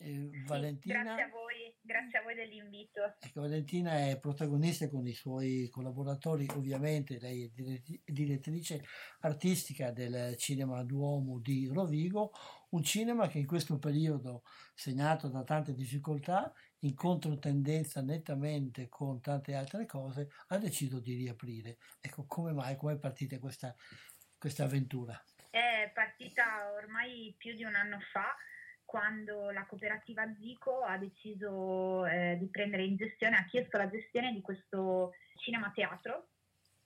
Eh, Valentina, grazie a voi, grazie a voi dell'invito. Ecco, Valentina è protagonista con i suoi collaboratori, ovviamente lei è direttrice artistica del Cinema Duomo di Rovigo, un cinema che in questo periodo segnato da tante difficoltà in controtendenza nettamente con tante altre cose, ha deciso di riaprire. Ecco, come mai, come è partita questa, questa avventura? È partita ormai più di un anno fa, quando la cooperativa Zico ha deciso eh, di prendere in gestione, ha chiesto la gestione di questo cinema teatro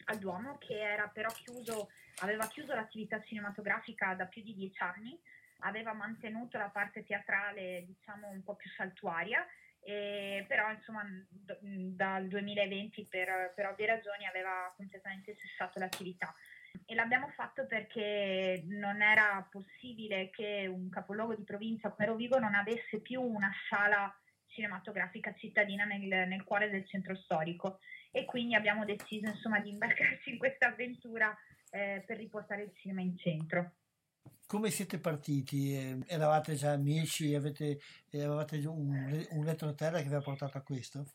al Duomo, che era però chiuso, aveva chiuso l'attività cinematografica da più di dieci anni, aveva mantenuto la parte teatrale, diciamo, un po' più saltuaria e però insomma d- dal 2020 per, per ovvie ragioni aveva completamente cessato l'attività e l'abbiamo fatto perché non era possibile che un capoluogo di provincia come Rovigo non avesse più una sala cinematografica cittadina nel, nel cuore del centro storico e quindi abbiamo deciso insomma di imbarcarci in questa avventura eh, per riportare il cinema in centro. Come siete partiti? Eh, eravate già amici? Avete, eh, avevate un, un retroterra che vi ha portato a questo?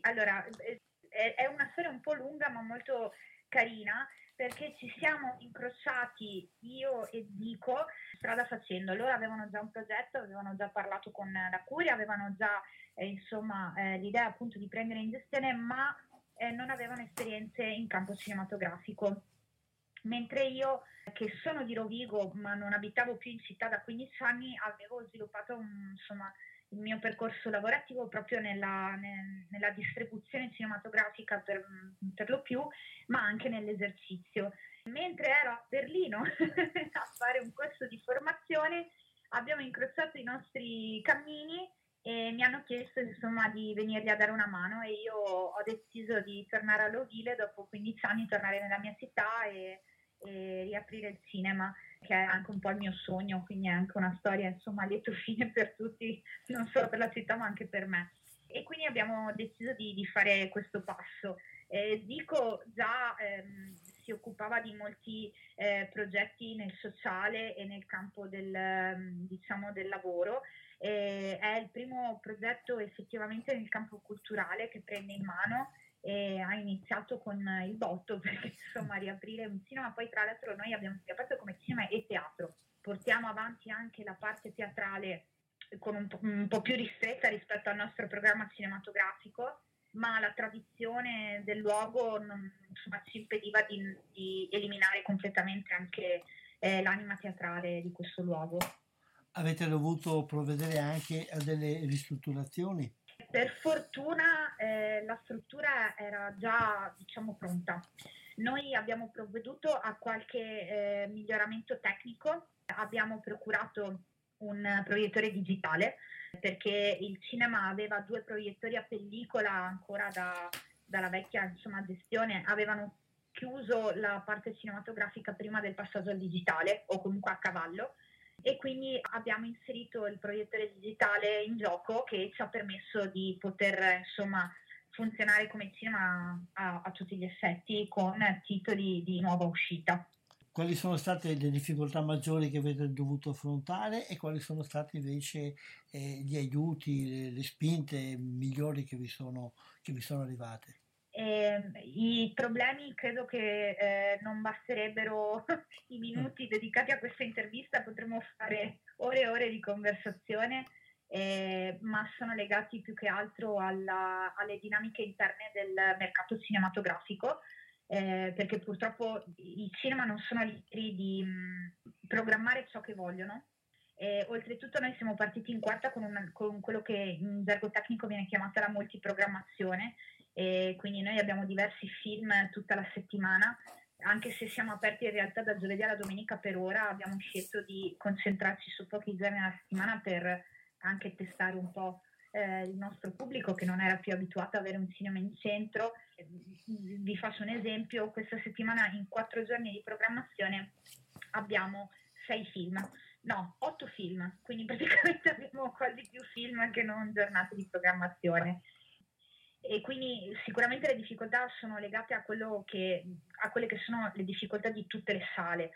Allora, eh, è una storia un po' lunga ma molto carina perché ci siamo incrociati io e Dico strada facendo. Loro avevano già un progetto, avevano già parlato con la Curia, avevano già eh, insomma, eh, l'idea appunto di prendere in gestione, ma eh, non avevano esperienze in campo cinematografico mentre io che sono di Rovigo ma non abitavo più in città da 15 anni avevo sviluppato un, insomma, il mio percorso lavorativo proprio nella, ne, nella distribuzione cinematografica per, per, lo più ma anche nell'esercizio. Mentre ero a Berlino *laughs* a fare un corso di formazione abbiamo incrociato i nostri cammini e mi hanno chiesto insomma di venirgli a dare una mano e io ho deciso di tornare a Lovile dopo 15 anni, tornare nella mia città e e riaprire il cinema, che è anche un po' il mio sogno, quindi è anche una storia insomma a lieto *laughs* fine per tutti, non solo per la città ma anche per me. E quindi abbiamo deciso di, di fare questo passo. Eh, Zico già ehm, si occupava di molti eh, progetti nel sociale e nel campo del, ehm, diciamo, del lavoro. Eh, è il primo progetto effettivamente nel campo culturale che prende in mano e ha iniziato con il botto *laughs* perché insomma riaprire un cinema, poi tra l'altro noi abbiamo aperto come cinema e teatro, portiamo avanti anche la parte teatrale con un po', un po più ristretta rispetto al nostro programma cinematografico, ma la tradizione del luogo non, insomma, ci impediva di, di, eliminare completamente anche eh, l'anima teatrale di questo luogo. Avete dovuto provvedere anche a delle ristrutturazioni? Per fortuna eh, la struttura era già diciamo, pronta. Noi abbiamo provveduto a qualche eh, miglioramento tecnico, abbiamo procurato un proiettore digitale perché il cinema aveva due proiettori a pellicola ancora da, dalla vecchia insomma, gestione, avevano chiuso la parte cinematografica prima del passaggio al digitale o comunque a cavallo e quindi abbiamo inserito il proiettore digitale in gioco che ci ha permesso di poter insomma funzionare come cinema a, a tutti gli effetti con titoli di nuova uscita. Quali sono state le difficoltà maggiori che avete dovuto affrontare e quali sono stati invece eh, gli aiuti, le, le, spinte migliori che vi sono, che vi sono arrivate? Eh, I problemi credo che eh, non basterebbero *laughs* i minuti dedicati a questa intervista, potremmo fare ore e ore di conversazione, eh, ma sono legati più che altro alla, alle dinamiche interne del mercato cinematografico eh, perché purtroppo i cinema non sono liberi di mh, mm, programmare ciò che vogliono. E, oltretutto noi siamo partiti in quarta con, una, con, quello che in gergo tecnico viene chiamata la multiprogrammazione e quindi noi abbiamo diversi film tutta la settimana anche se siamo aperti in realtà da giovedì alla domenica per ora abbiamo scelto di concentrarci su pochi giorni alla settimana per anche testare un po' eh, il nostro pubblico che non era più abituato ad avere un cinema in centro. Vi faccio un esempio, questa settimana in quattro giorni di programmazione abbiamo sei film, no, otto film, quindi praticamente abbiamo quasi più film che non giornate di programmazione. E quindi sicuramente le difficoltà sono legate a, che, a quelle che sono le difficoltà di tutte le sale.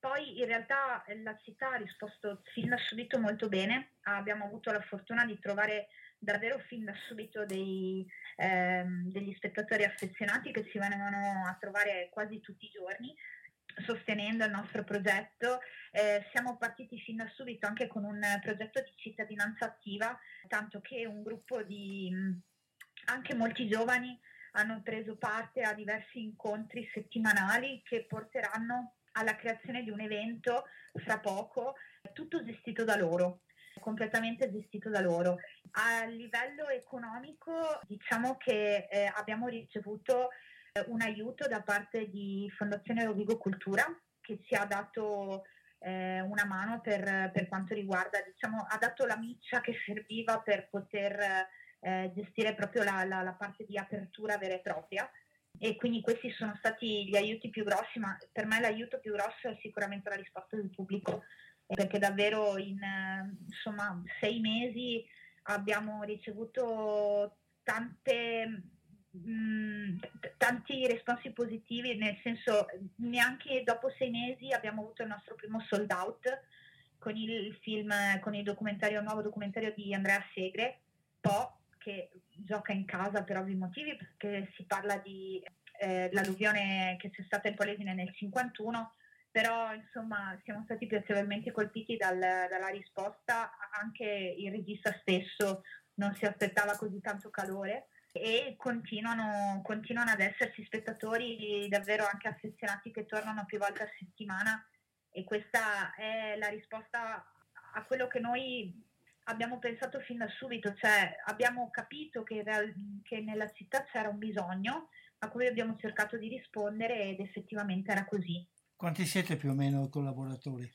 Poi in realtà la città ha risposto fin da subito molto bene, abbiamo avuto la fortuna di trovare davvero fin da subito dei, ehm, degli spettatori affezionati che ci venivano a trovare quasi tutti i giorni sostenendo il nostro progetto. Eh, siamo partiti fin da subito anche con un progetto di cittadinanza attiva, tanto che un gruppo di anche molti giovani hanno preso parte a diversi incontri settimanali che porteranno alla creazione di un evento fra poco, tutto gestito da loro completamente gestito da loro. A livello economico diciamo che eh, abbiamo ricevuto eh, un aiuto da parte di Fondazione Rovigo Cultura che ci ha dato eh, una mano per, per, quanto riguarda, diciamo, ha dato la miccia che serviva per poter eh, gestire proprio la, la, la parte di apertura vera e propria. E quindi questi sono stati gli aiuti più grossi, ma per me l'aiuto più grosso è sicuramente la risposta del pubblico, perché davvero in insomma, sei mesi abbiamo ricevuto tante, mh, mm, tanti responsi positivi, nel senso neanche dopo sei mesi abbiamo avuto il nostro primo sold out con il film, con il documentario, il nuovo documentario di Andrea Segre, Po, che gioca in casa per ovvi motivi, perché si parla di eh, l'alluvione che c'è stata in Polesine nel 51, però insomma siamo stati piacevolmente colpiti dal, dalla risposta, anche il regista stesso non si aspettava così tanto calore e continuano, continuano ad esserci spettatori davvero anche affezionati che tornano più volte a settimana e questa è la risposta a quello che noi abbiamo pensato fin da subito, cioè abbiamo capito che, che, nella città c'era un bisogno a cui abbiamo cercato di rispondere ed effettivamente era così. Quanti siete più o meno collaboratori?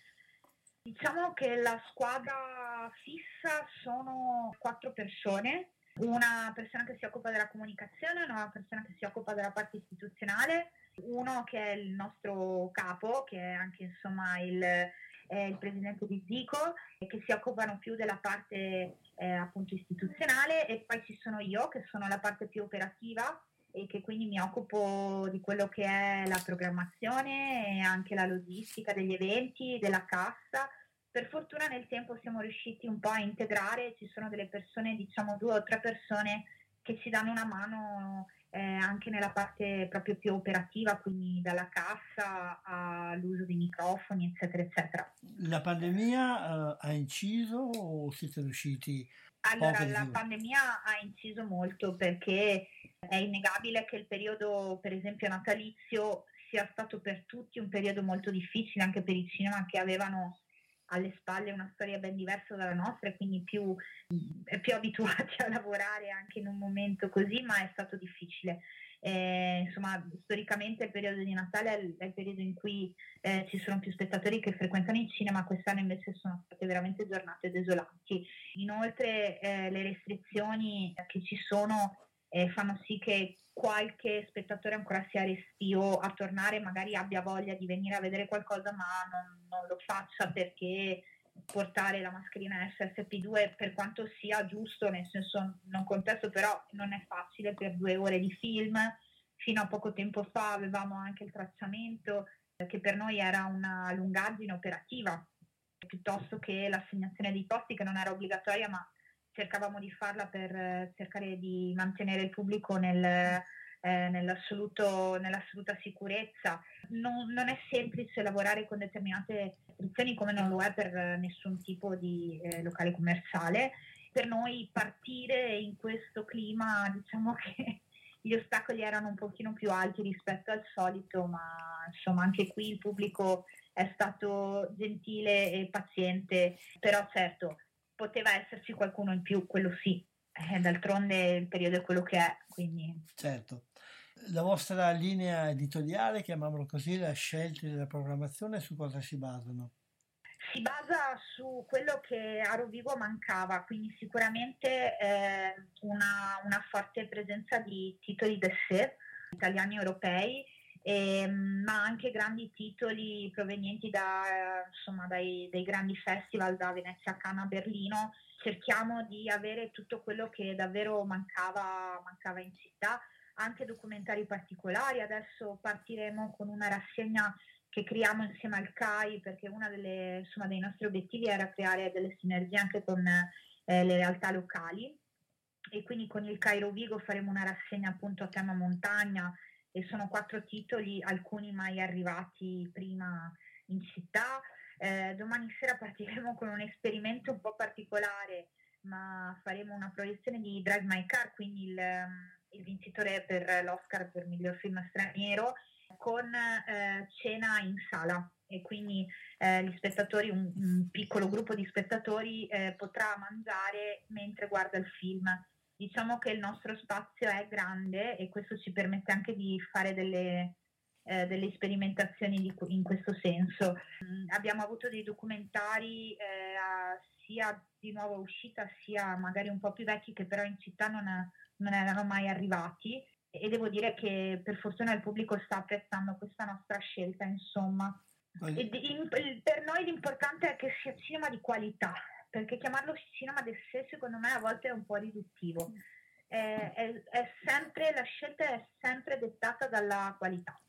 Diciamo che la squadra fissa sono quattro persone, una persona che si occupa della comunicazione, una persona che si occupa della parte istituzionale, uno che è il nostro capo, che è anche insomma il eh, il presidente di Zico, che si occupano più della parte eh, appunto istituzionale e poi ci sono io che sono la parte più operativa e che quindi mi occupo di quello che è la programmazione e anche la logistica degli eventi, della cassa. Per fortuna nel tempo siamo riusciti un po' a integrare, ci sono delle persone, diciamo due o tre persone che ci danno una mano eh, anche nella parte proprio più operativa, quindi dalla cassa all'uso di microfoni, eccetera, eccetera. La pandemia eh, ha inciso o siete riusciti? Allora, la pandemia ha inciso molto perché è innegabile che il periodo, per esempio, natalizio sia stato per tutti un periodo molto difficile, anche per i cinema che avevano alle spalle una storia ben diversa dalla nostra e quindi più, più *laughs* abituati a lavorare anche in un momento così, ma è stato difficile. Eh, insomma, storicamente il periodo di Natale è il, è il periodo in cui eh, ci sono più spettatori che frequentano il cinema, quest'anno invece sono state veramente giornate desolanti. Inoltre eh, le restrizioni che ci sono eh, fanno sì che qualche spettatore ancora sia restio a tornare, magari abbia voglia di venire a vedere qualcosa, ma non, non lo faccia perché portare la mascherina FFP2 per quanto sia giusto, nel senso non contesto, però non è facile per due ore di film. Fino a poco tempo fa avevamo anche il tracciamento che per noi era una lungaggine operativa piuttosto che l'assegnazione dei posti che non era obbligatoria ma cercavamo di farla per eh, cercare di mantenere il pubblico nel, eh, nell'assoluta sicurezza. Non, non, è semplice lavorare con determinate restrizioni come non lo è per nessun tipo di eh, locale commerciale. Per noi partire in questo clima diciamo *laughs* che gli ostacoli erano un pochino più alti rispetto al solito, ma insomma anche qui il pubblico è stato gentile e paziente, però certo poteva esserci qualcuno in più, quello sì, eh, d'altronde il periodo è quello che è, quindi... Certo. La vostra linea editoriale, chiamiamolo così, le scelte della programmazione, su cosa si basano? Si basa su quello che a Rovigo mancava, quindi sicuramente eh, una, una, forte presenza di titoli d'essè italiani e europei, eh, ma anche grandi titoli provenienti da, insomma, dai, dai, grandi festival, da Venezia, Cannes, Berlino. Cerchiamo di avere tutto quello che davvero mancava, mancava in città, anche documentari particolari. Adesso partiremo con una rassegna che creiamo insieme al CAI perché uno dei nostri obiettivi era creare delle sinergie anche con eh, le realtà locali e quindi con il Cairo Vigo faremo una rassegna appunto a tema montagna e sono quattro titoli, alcuni mai arrivati prima in città. Eh, domani sera partiremo con un esperimento un po' particolare, ma faremo una proiezione di Drive My Car, quindi il, il vincitore per l'Oscar per miglior film straniero, con eh, cena in sala e quindi eh, gli spettatori, un, un, piccolo gruppo di spettatori eh, potrà mangiare mentre guarda il film diciamo che il nostro spazio è grande e questo ci permette anche di fare delle, eh, delle sperimentazioni di, in questo senso. Mm, abbiamo avuto dei documentari eh, sia di nuova uscita sia magari un po' più vecchi che però in città non, non erano mai arrivati e devo dire che per fortuna il pubblico sta apprezzando questa nostra scelta, insomma. In, per noi l'importante è che sia cinema di qualità, perché chiamarlo cinema del sé secondo me a volte è un po' riduttivo. È, è, è sempre, la scelta è sempre dettata dalla qualità.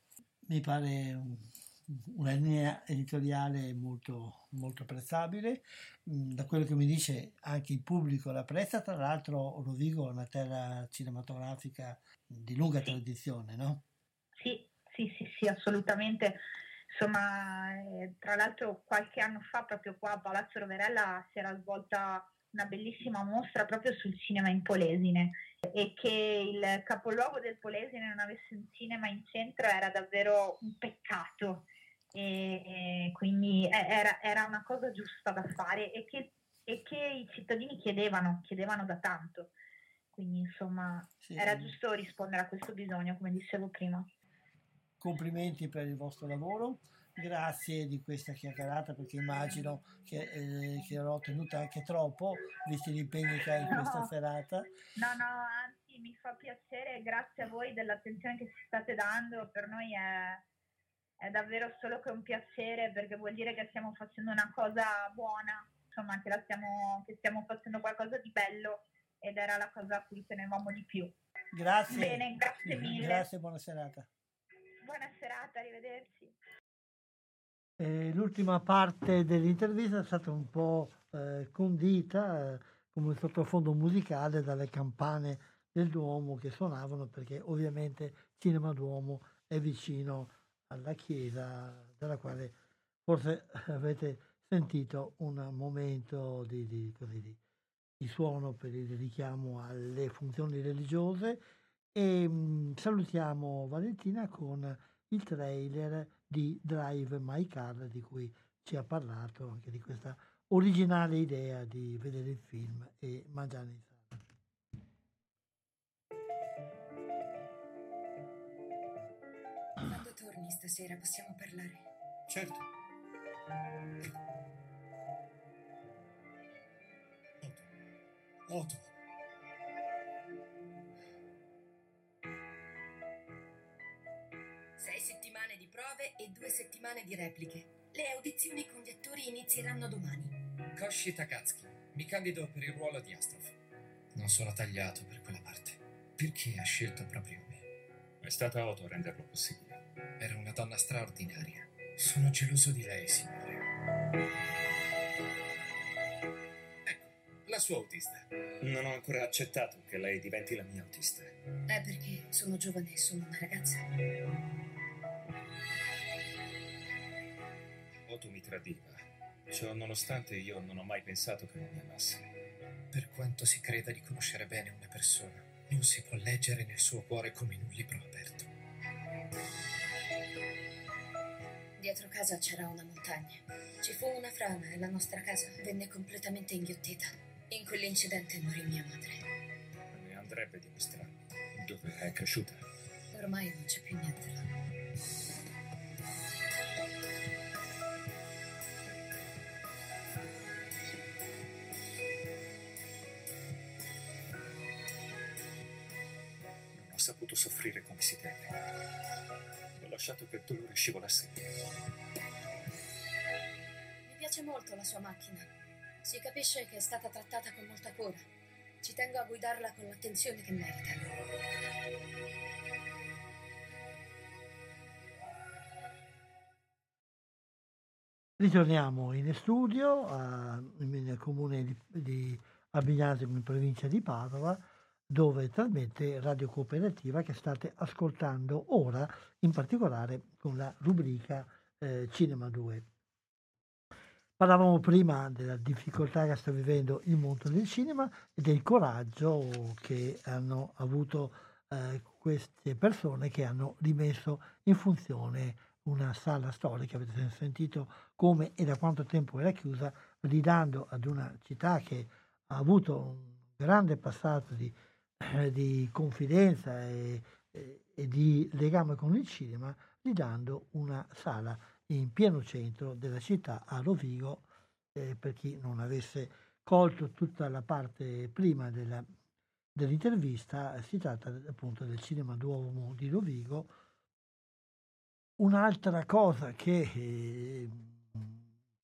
Mi pare una linea editoriale molto, molto apprezzabile. Mm, da quello che mi dice anche il pubblico l'apprezza, tra l'altro Rovigo è una terra cinematografica di lunga sì. tradizione, no? Sì, sì, sì, sì, assolutamente Insomma, eh, tra l'altro qualche anno fa proprio qua a Palazzo Roverella si era svolta una bellissima mostra proprio sul cinema in Polesine e che il capoluogo del Polesine non avesse un cinema in centro era davvero un peccato e, e quindi era, era, una cosa giusta da fare e che, e che i cittadini chiedevano, chiedevano da tanto. Quindi insomma sì. era giusto rispondere a questo bisogno, come dicevo prima complimenti per il vostro lavoro, grazie di questa chiacchierata perché immagino che, eh, che l'ho tenuta anche troppo, visti gli impegni che hai in questa no, serata. No, no, anzi mi fa piacere, grazie a voi dell'attenzione che ci state dando, per noi è, è davvero solo che un piacere perché vuol dire che stiamo facendo una cosa buona, insomma che, stiamo, che stiamo facendo qualcosa di bello ed era la cosa a cui tenevamo di più. Grazie. Bene, grazie mille. Grazie, buona serata. Buona serata, arrivederci. Eh, l'ultima parte dell'intervista è stata un po' eh, condita eh, come sottofondo musicale dalle campane del Duomo che suonavano perché ovviamente Cinema Duomo è vicino alla chiesa della quale forse avete sentito un momento di, di, così, di, di suono per il richiamo alle funzioni religiose e mh, salutiamo Valentina con il trailer di Drive My Car di cui ci ha parlato anche di questa originale idea di vedere il film e mangiare in sala. Quando torni stasera possiamo parlare? Certo. Otto. Otto. Prove e due settimane di repliche. Le audizioni con gli attori inizieranno domani. Koshi Takatsuki, mi candido per il ruolo di Astrov. Non sono tagliato per quella parte. Perché ha scelto proprio me? È stata Otto a renderlo possibile. Era una donna straordinaria. Sono geloso di lei, signore. Ecco, la sua autista. Non ho ancora accettato che lei diventi la mia autista. È perché sono giovane e sono una ragazza. Otto mi tradiva. Ciò nonostante io non ho mai pensato che non mi amasse. Per quanto si creda di conoscere bene una persona, non si può leggere nel suo cuore come in un libro aperto. Dietro casa c'era una montagna. Ci fu una frana e la nostra casa venne completamente inghiottita. In quell'incidente morì mia madre. Ne andrebbe di mostrarmi dove è cresciuta. Ormai non c'è più niente là. Lasciato che il dolore scivolasse. Mi piace molto la sua macchina. Si capisce che è stata trattata con molta cura. Ci tengo a guidarla con l'attenzione che merita. Ritorniamo in studio a- nel comune di, di Albignasimo in provincia di Padova dove trasmette Radio Cooperativa che state ascoltando ora, in particolare con la rubrica eh, Cinema 2. Parlavamo prima della difficoltà che sta vivendo il mondo del cinema e del coraggio che hanno avuto eh, queste persone che hanno rimesso in funzione una sala storica, avete sentito come e da quanto tempo era chiusa, ridando ad una città che ha avuto un grande passato di, di confidenza e, e- e di legame con il cinema, ridando una sala in pieno centro della città a Rovigo, eh, per chi non avesse colto tutta la parte prima della- dell'intervista, si tratta appunto del Cinema Duomo di Rovigo, Un'altra cosa che, eh,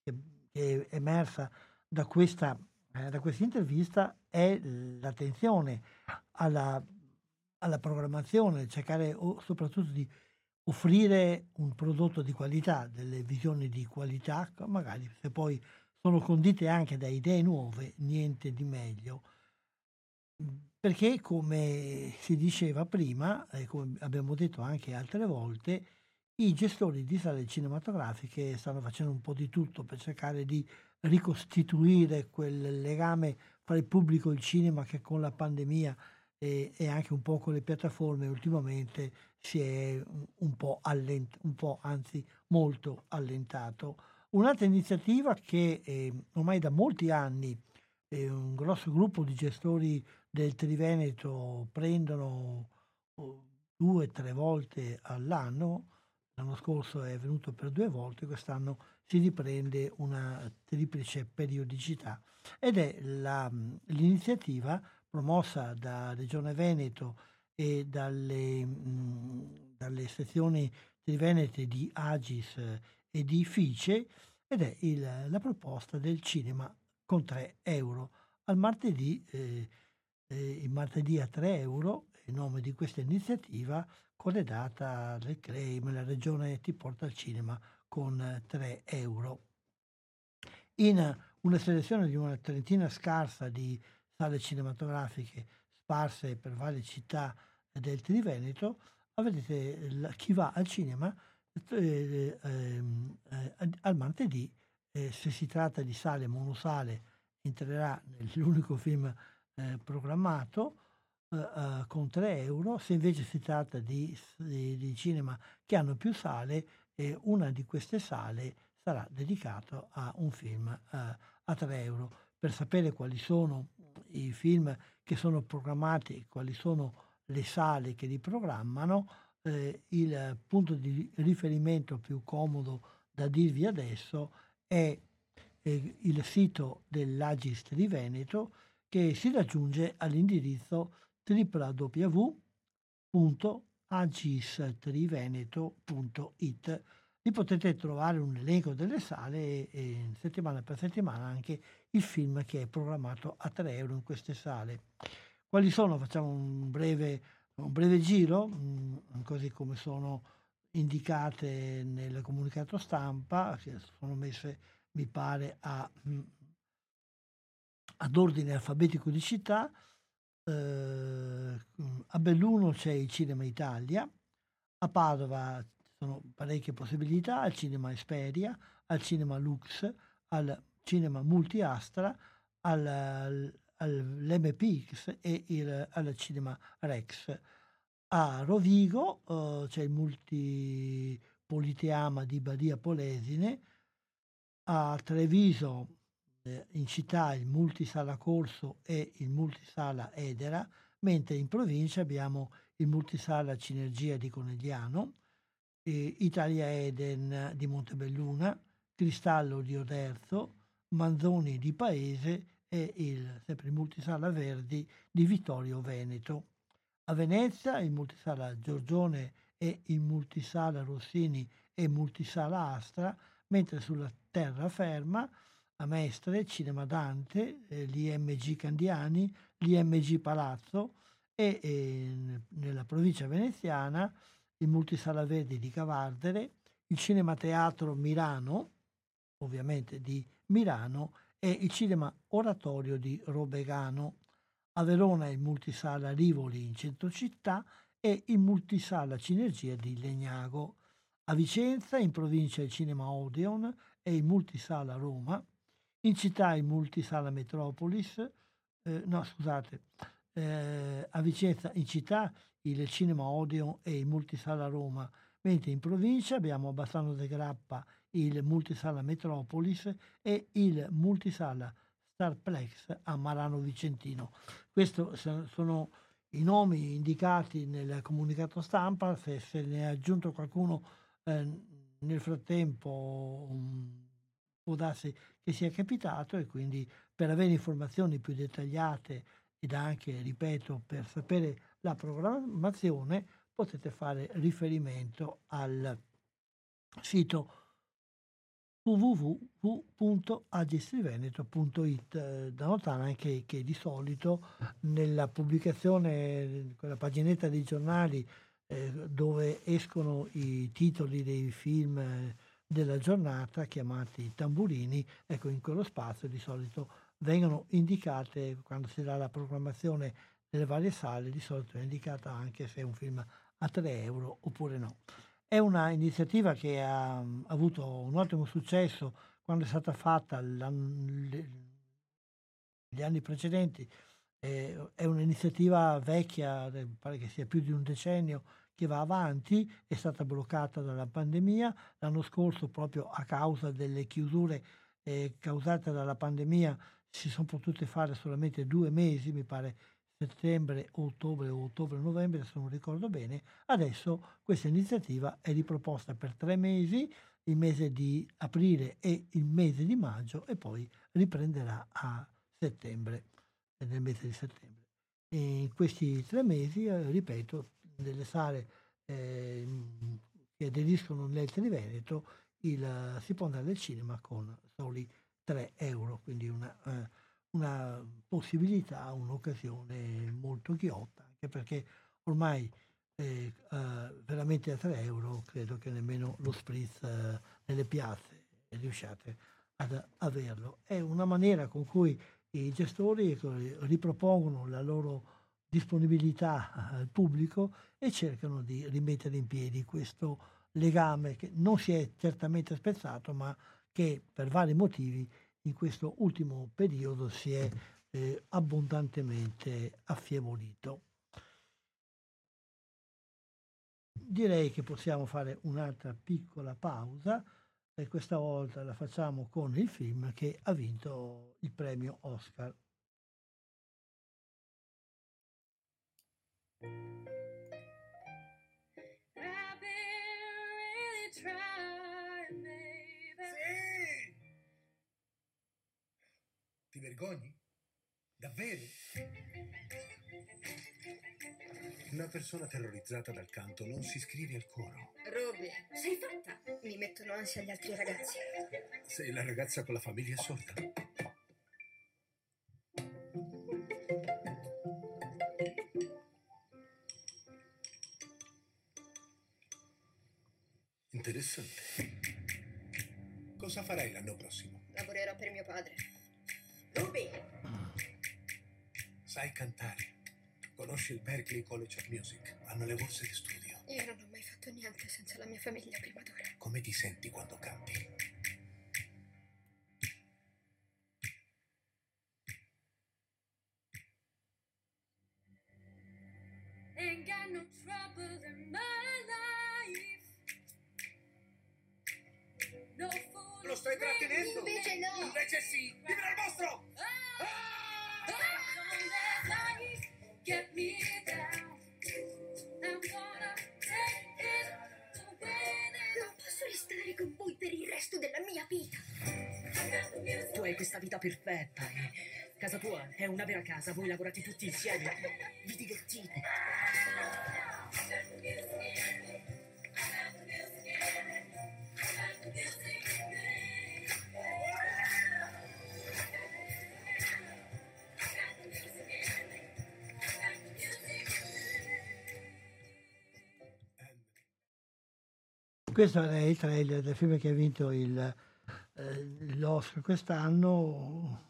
che è emersa da questa, eh, da questa intervista è l'attenzione alla, alla programmazione, cercare soprattutto di offrire un prodotto di qualità, delle visioni di qualità, magari se poi sono condite anche da idee nuove, niente di meglio. Perché come si diceva prima, e come abbiamo detto anche altre volte, i gestori di sale cinematografiche stanno facendo un po' di tutto per cercare di ricostituire quel legame fra il pubblico e il cinema che con la pandemia e, e anche un po' con le piattaforme ultimamente si è un- po', allent- un po' anzi molto allentato. Un'altra iniziativa che eh, ormai da molti anni eh, un grosso gruppo di gestori del Triveneto prendono oh, due o tre volte all'anno, l'anno scorso è venuto per due volte, quest'anno si riprende una triplice periodicità ed è la- l'iniziativa promossa da Regione Veneto e dalle, mh, dalle sezioni trivenete di Agis e di Fice ed è il- la proposta del cinema con 3 euro. Al martedì, eh, eh, il martedì a 3 euro, il nome di questa iniziativa, corredata del CREIM, la regione ti porta al cinema con 3 euro. In una selezione di una trentina scarsa di sale cinematografiche sparse per varie città del Triveneto, vedete chi va al cinema eh, ehm, eh, al martedì, eh, se si tratta di sale monosale, entrerà nell'unico film eh, programmato eh, con 3 euro, se invece si tratta di, di, di cinema che hanno più sale, una di queste sale sarà dedicato a un film a 3 euro. Per sapere quali sono i film che sono programmati, quali sono le sale che li programmano, eh, il punto di riferimento più comodo da dirvi adesso è eh, il sito dell'Agist di Veneto che si raggiunge all'indirizzo www.agistriveneto.it. Lì potete trovare un elenco delle sale e, e settimana per settimana anche il film che è programmato a 3 euro in queste sale. Quali sono? Facciamo un breve un breve giro, mh, mm, così come sono indicate nel comunicato stampa, che sono messe, mi pare, a, mh, mm, ad ordine alfabetico di città. Eh, a Belluno c'è il Cinema Italia, a Padova sono parecchie possibilità, al Cinema Esperia, al Cinema Lux, al Cinema Multiastra, al, all'MPX e il, al Cinema Rex. A Rovigo uh, c'è il multipoliteama di Badia Polesine, a Treviso eh, in città il multisala Corso e il multisala Edera, mentre in provincia abbiamo il multisala Cinergia di Conegliano, eh, Italia Eden di Montebelluna, Cristallo di Oderzo, Manzoni di Paese e il, sempre il multisala Verdi di Vittorio Veneto. A Venezia il multisala Giorgione e il multisala Rossini e multisala Astra, mentre sulla terraferma a Mestre, Cinema Dante, eh, l'IMG Candiani, l'IMG Palazzo e eh, nella provincia veneziana il multisala Verdi di Cavardere, il Cinema Teatro Milano, ovviamente di Milano, e il cinema oratorio di Robegano. A Verona il multisala Rivoli in centro città e il multisala Cinergia di Legnago. A Vicenza, in provincia, il cinema Odeon e il multisala Roma. In città il multisala Metropolis, eh, no scusate, eh, a Vicenza in città il cinema Odeon e il multisala Roma, mentre in provincia abbiamo a Bassano de Grappa il multisala Metropolis e il multisala Starplex a Marano Vicentino. Questi sono i nomi indicati nel comunicato stampa, se, se ne è aggiunto qualcuno eh, nel frattempo um, può darsi che sia capitato e quindi per avere informazioni più dettagliate ed anche, ripeto, per sapere la programmazione potete fare riferimento al sito www.agistriveneto.it da notare anche che di solito nella pubblicazione, quella paginetta dei giornali eh, dove escono i titoli dei film eh, della giornata chiamati tamburini, ecco in quello spazio di solito vengono indicate quando si dà la programmazione delle varie sale, di solito è indicata anche se è un film a 3 euro oppure no. È una iniziativa che ha, ha avuto un ottimo successo quando è stata fatta gli anni precedenti. Eh, è un'iniziativa vecchia, pare che sia più di un decennio, che va avanti, è stata bloccata dalla pandemia. L'anno scorso, proprio a causa delle chiusure eh, causate dalla pandemia, si sono potute fare solamente due mesi, mi pare settembre, ottobre ottobre-novembre, se non ricordo bene, adesso questa iniziativa è riproposta per tre mesi, il mese di aprile e il mese di maggio e poi riprenderà a settembre, nel mese di settembre. E in questi tre mesi, eh, ripeto, nelle sale eh, che aderiscono nel Triveneto il, si può andare al cinema con soli 3 euro, quindi una... Eh, una possibilità, un'occasione molto ghiotta, anche perché ormai eh, veramente a 3 euro, credo che nemmeno lo spritz eh, nelle piazze riusciate ad averlo. È una maniera con cui i gestori ripropongono la loro disponibilità al pubblico e cercano di rimettere in piedi questo legame che non si è certamente spezzato, ma che per vari motivi in questo ultimo periodo si è eh, abbondantemente affievolito. Direi che possiamo fare un'altra piccola pausa e questa volta la facciamo con il film che ha vinto il premio Oscar. Ti vergogni? Davvero? Una persona terrorizzata dal canto non si iscrive al coro. Ruby, sei fatta? Mi mettono ansia gli altri ragazzi. Sei la ragazza con la famiglia sorda. Interessante. Cosa farai l'anno prossimo? Lavorerò per mio padre. Sai cantare. Conosci il Berklee College of Music. Hanno le borse di studio. Io non ho mai fatto niente senza la mia famiglia prima d'ora. Come ti senti quando canti? Casa, voi lavorate tutti insieme, vi divertite. Questo è il trailer del film che ha vinto il, eh, l'Oscar quest'anno,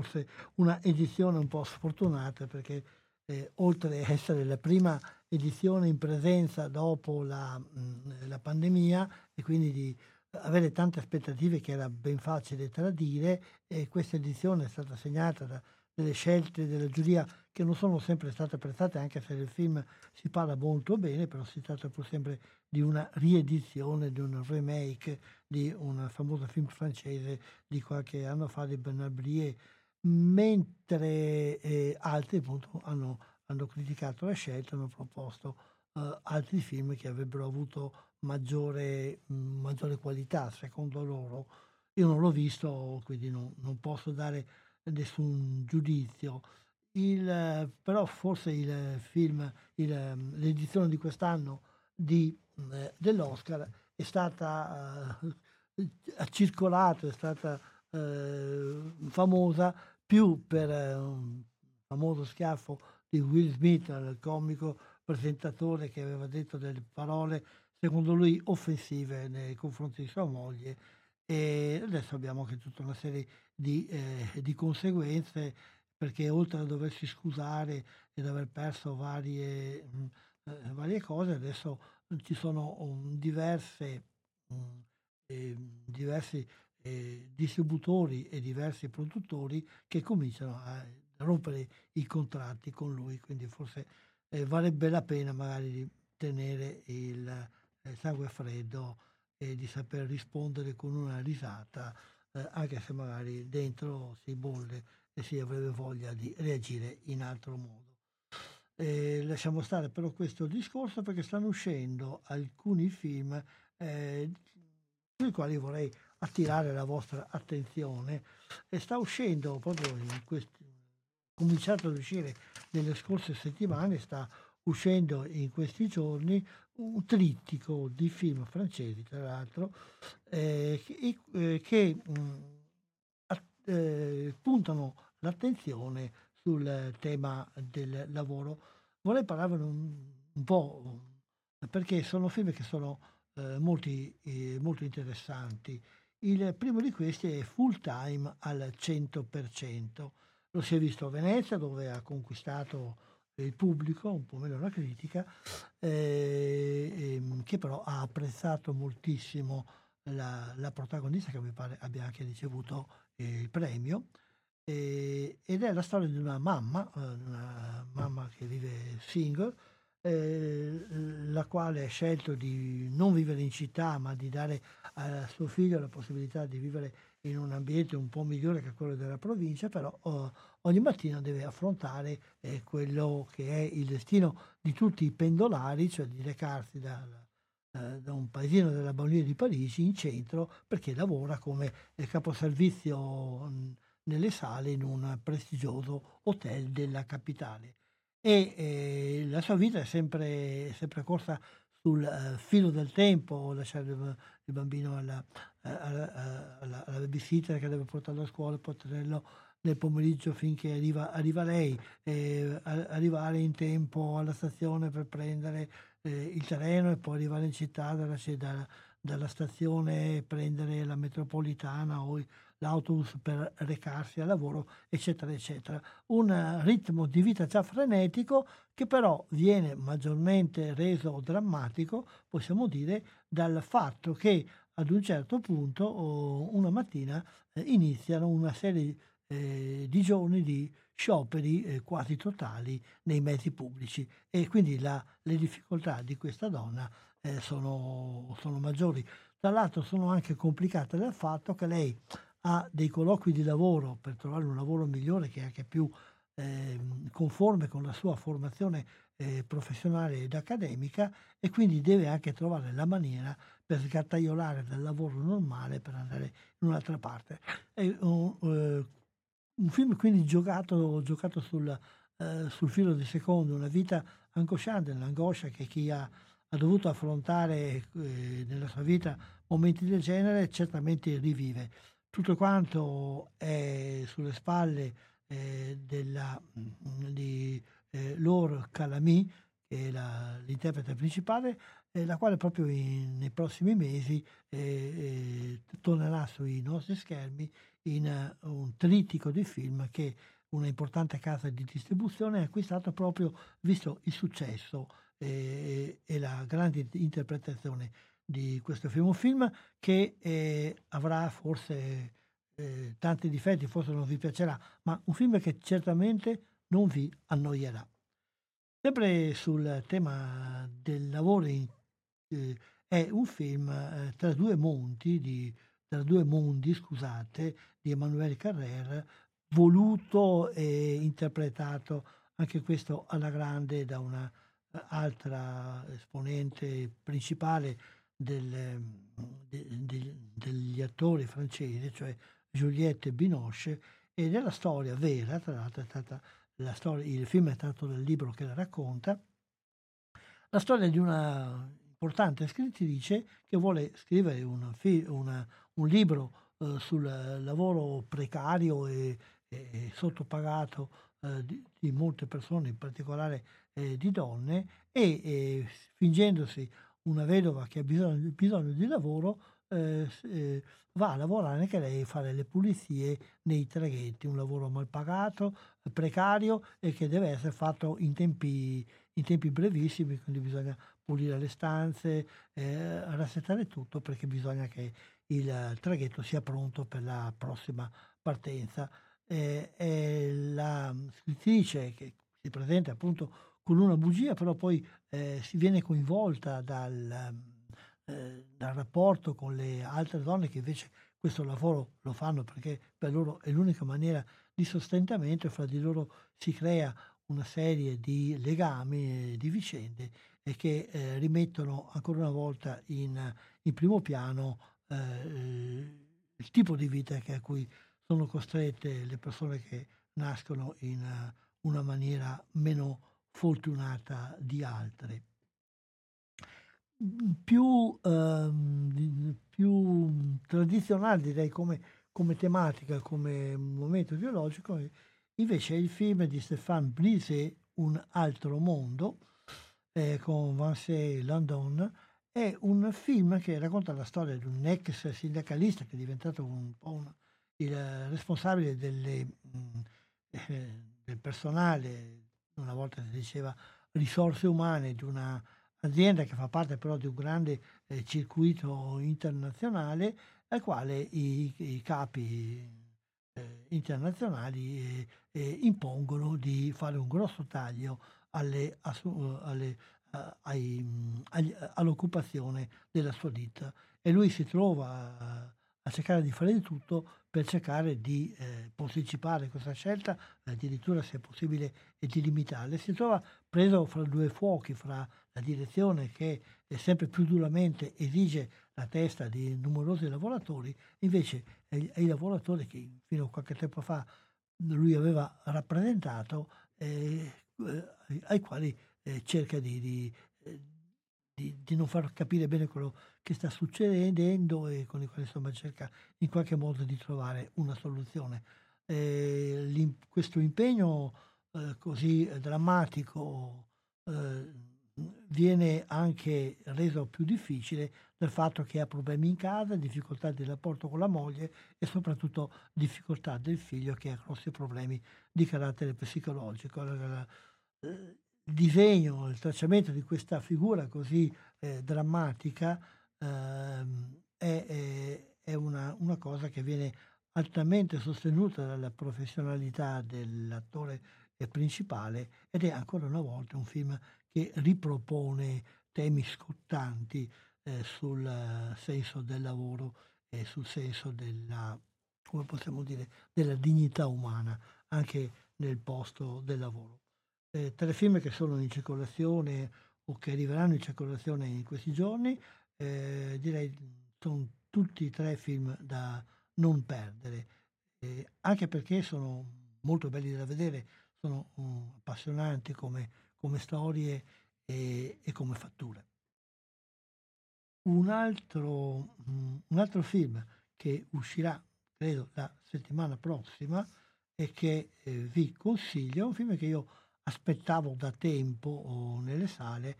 forse una edizione un po' sfortunata perché eh, oltre a essere la prima edizione in presenza dopo la, mh, la pandemia e quindi di avere tante aspettative che era ben facile tradire, e questa edizione è stata segnata da delle scelte della giuria che non sono sempre state apprezzate, anche se nel film si parla molto bene, però si tratta pur sempre di una riedizione, di un remake di un famoso film francese di qualche anno fa di Bernard Blier, mentre eh, altri appunto hanno, hanno, criticato la scelta, hanno proposto eh, altri film che avrebbero avuto maggiore, mh, maggiore qualità secondo loro. Io non l'ho visto, quindi non, non posso dare nessun giudizio. Il, però forse il film, il, l'edizione di quest'anno di, eh, dell'Oscar è stata eh, circolata, è stata eh, famosa più per eh, un famoso schiaffo di Will Smith, il comico presentatore che aveva detto delle parole secondo lui offensive nei confronti di sua moglie. E adesso abbiamo anche tutta una serie di, eh, di conseguenze perché oltre a doversi scusare ed aver perso varie, mh, eh, varie cose, adesso ci sono um, diverse, um, eh, diversi eh, distributori e diversi produttori che cominciano a rompere i contratti con lui, quindi forse eh, varrebbe la pena magari di tenere il eh, sangue freddo e di saper rispondere con una risata, eh, anche se magari dentro si bolle e si avrebbe voglia di reagire in altro modo. Eh, lasciamo stare però questo discorso perché stanno uscendo alcuni film eh, sui quali vorrei attirare la vostra attenzione e sta uscendo proprio in questi cominciato ad uscire nelle scorse settimane sta uscendo in questi giorni un trittico di film francesi, tra l'altro, eh, che, eh, che mh, eh, puntano l'attenzione sul tema del lavoro. Vorrei parlarvi un po' perché sono film che sono eh, molti, eh, molto interessanti. Il primo di questi è Full Time al 100%. Lo si è visto a Venezia dove ha conquistato il pubblico, un po' meno la critica, eh, ehm, che però ha apprezzato moltissimo la, la, protagonista che mi pare abbia anche ricevuto il premio. ed è la storia di una mamma, eh, una mamma che vive single, eh, la quale ha scelto di non vivere in città ma di dare a suo figlio la possibilità di vivere in un ambiente un po' migliore che quello della provincia, però oh, ogni mattina deve affrontare eh, quello che è il destino di tutti i pendolari, cioè di recarsi da, eh, da un paesino della banlieue di Parigi in centro perché lavora come eh, caposervizio nelle sale in un prestigioso hotel della capitale e eh, la sua vita è sempre, sempre corsa sul uh, filo del tempo, lasciare il, il bambino alla, alla, alla, alla, babysitter che deve portarlo a scuola, poi tenerlo nel pomeriggio finché arriva, arriva lei, eh, arrivare in tempo alla stazione per prendere eh, il treno e poi arrivare in città dalla, dalla, stazione, prendere la metropolitana o l'autobus per recarsi al lavoro, eccetera, eccetera. Un ritmo di vita già frenetico che però viene maggiormente reso drammatico, possiamo dire, dal fatto che ad un certo punto, una mattina, eh, iniziano una serie eh, di giorni di scioperi eh, quasi totali nei mezzi pubblici e quindi la, le difficoltà di questa donna eh, sono, sono maggiori. Tra l'altro sono anche complicate dal fatto che lei ha dei colloqui di lavoro per trovare un lavoro migliore che è anche più eh, conforme con la sua formazione eh, professionale ed accademica e quindi deve anche trovare la maniera per sgattaiolare dal lavoro normale per andare in un'altra parte. È un, eh, un film quindi giocato, giocato sul, eh, sul, filo di secondo, una vita angosciante, l'angoscia che chi ha, ha dovuto affrontare eh, nella sua vita momenti del genere certamente rivive tutto quanto è sulle spalle eh, della, mm, di eh, Laure Calamy, che è la, l'interprete principale, eh, la quale proprio in, nei prossimi mesi eh, eh, tornerà sui nostri schermi in uh, un trittico di film che una importante casa di distribuzione ha acquistato proprio visto il successo e la grande interpretazione di questo film, un film che eh, avrà forse eh, tanti difetti, forse non vi piacerà, ma un film che certamente non vi annoierà. Sempre sul tema del lavoro in, eh, è un film eh, tra due monti di, tra due mondi, scusate, di Emanuele Carrer, voluto e interpretato anche questo alla grande da una altra esponente principale del, de, de, degli attori francesi, cioè Juliette Binoche, ed è storia vera, tra l'altro è stata la storia, il film è tratto dal libro che la racconta, la storia di una importante scrittrice che vuole scrivere una, una, un libro eh, sul lavoro precario e, e sottopagato eh, di, di, molte persone, in particolare eh, di donne, e fingendosi una vedova che ha bisogno, bisogno di lavoro, eh, eh, va a lavorare anche lei a fare le pulizie nei traghetti, un lavoro mal pagato, precario e che deve essere fatto in tempi, in tempi brevissimi, quindi bisogna pulire le stanze, eh, rassettare tutto perché bisogna che il traghetto sia pronto per la prossima partenza. Eh, la scrittrice che si presenta appunto con una bugia, però poi eh, si viene coinvolta dal, eh, dal rapporto con le altre donne che invece questo lavoro lo fanno perché per loro è l'unica maniera di sostentamento e fra di loro si crea una serie di legami e di vicende che eh, rimettono ancora una volta in, in primo piano eh, il tipo di vita a cui sono costrette le persone che nascono in una maniera meno fortunata di altre. Più, ehm, più tradizionale direi come, come, tematica, come momento biologico, invece è il film di Stéphane Brisé, Un altro mondo, eh, con Vince Landon, è un film che racconta la storia di un ex sindacalista che è diventato un po' un, il responsabile delle, mh, eh, del personale, una volta si diceva risorse umane di un'azienda che fa parte però di un grande eh, circuito internazionale al quale i, i capi eh, internazionali eh, eh, impongono di fare un grosso taglio alle, assu- alle, ai, agli, all'occupazione della sua ditta. E lui si trova a, cercare di fare di tutto per cercare di eh, posticipare questa scelta, addirittura se possibile e di limitarla. Si trova preso fra due fuochi, fra la direzione che sempre più duramente esige la testa di numerosi lavoratori, invece ai, ai lavoratori che fino a qualche tempo fa lui aveva rappresentato, eh, eh, ai quali eh, cerca di, di, eh, di, di, non far capire bene quello che sta succedendo e con i quali insomma cerca in qualche modo di trovare una soluzione. Eh, questo impegno eh, così drammatico viene anche reso più difficile dal fatto che ha problemi in casa, difficoltà di rapporto con la moglie e soprattutto difficoltà del figlio che ha grossi problemi di carattere psicologico. Il disegno, il tracciamento di questa figura così eh, drammatica eh, è, è una, una, cosa che viene altamente sostenuta dalla professionalità dell'attore principale ed è ancora una volta un film che ripropone temi scottanti eh, sul senso del lavoro e sul senso della, come possiamo dire, della dignità umana anche nel posto del lavoro. Eh, tre film che sono in circolazione o che arriveranno in circolazione in questi giorni, eh, direi sono tutti e tre film da non perdere, eh, anche perché sono molto belli da vedere, sono um, appassionanti come come storie e, e come fatture. Un altro, mm, un altro film che uscirà, credo, la settimana prossima e che eh, vi consiglio, è un film che io aspettavo da tempo nelle sale,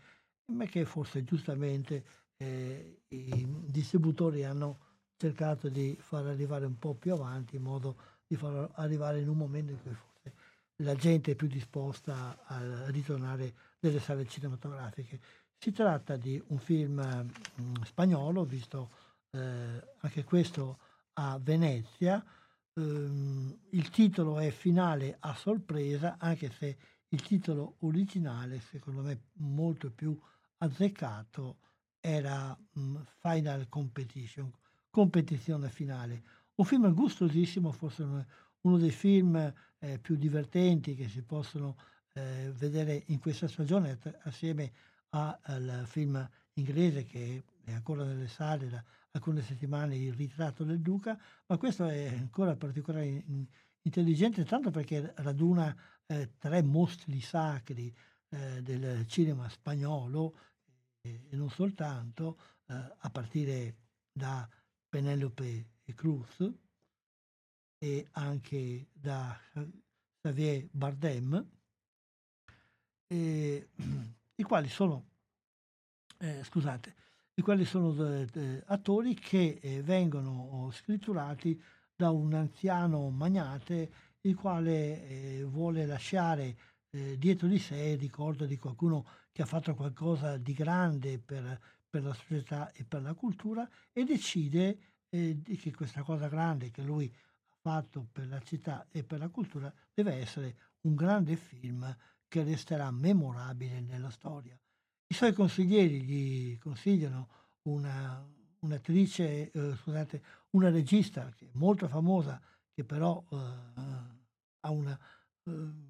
ma che forse giustamente eh, i distributori hanno cercato di far arrivare un po' più avanti in modo di far arrivare in un momento in cui forse la gente è più disposta a ritornare nelle sale cinematografiche. Si tratta di un film mh, mm, spagnolo, visto eh, anche questo a Venezia. Um, il titolo è Finale a sorpresa, anche se il titolo originale, secondo me molto più azzeccato, era mh, mm, Final Competition, competizione finale. Un film gustosissimo, forse uno dei film eh, più divertenti che si possono eh, vedere in questa stagione assieme al film inglese che è ancora nelle sale da alcune settimane, Il ritratto del duca, ma questo è ancora particolarmente intelligente tanto perché raduna eh, tre mostri sacri eh, del cinema spagnolo e non soltanto, eh, a partire da Penelope Cruz, e anche da Xavier Bardem, e, *clears throat* i quali sono, eh, scusate, i quali sono eh, attori che eh, vengono scritturati da un anziano magnate il quale eh, vuole lasciare eh, dietro di sé il ricordo di qualcuno che ha fatto qualcosa di grande per, per la società e per la cultura e decide eh, che questa cosa grande che lui fatto per la città e per la cultura deve essere un grande film che resterà memorabile nella storia. I suoi consiglieri gli consigliano una, un'attrice, eh, scusate, una regista molto famosa, che però eh, ha una, un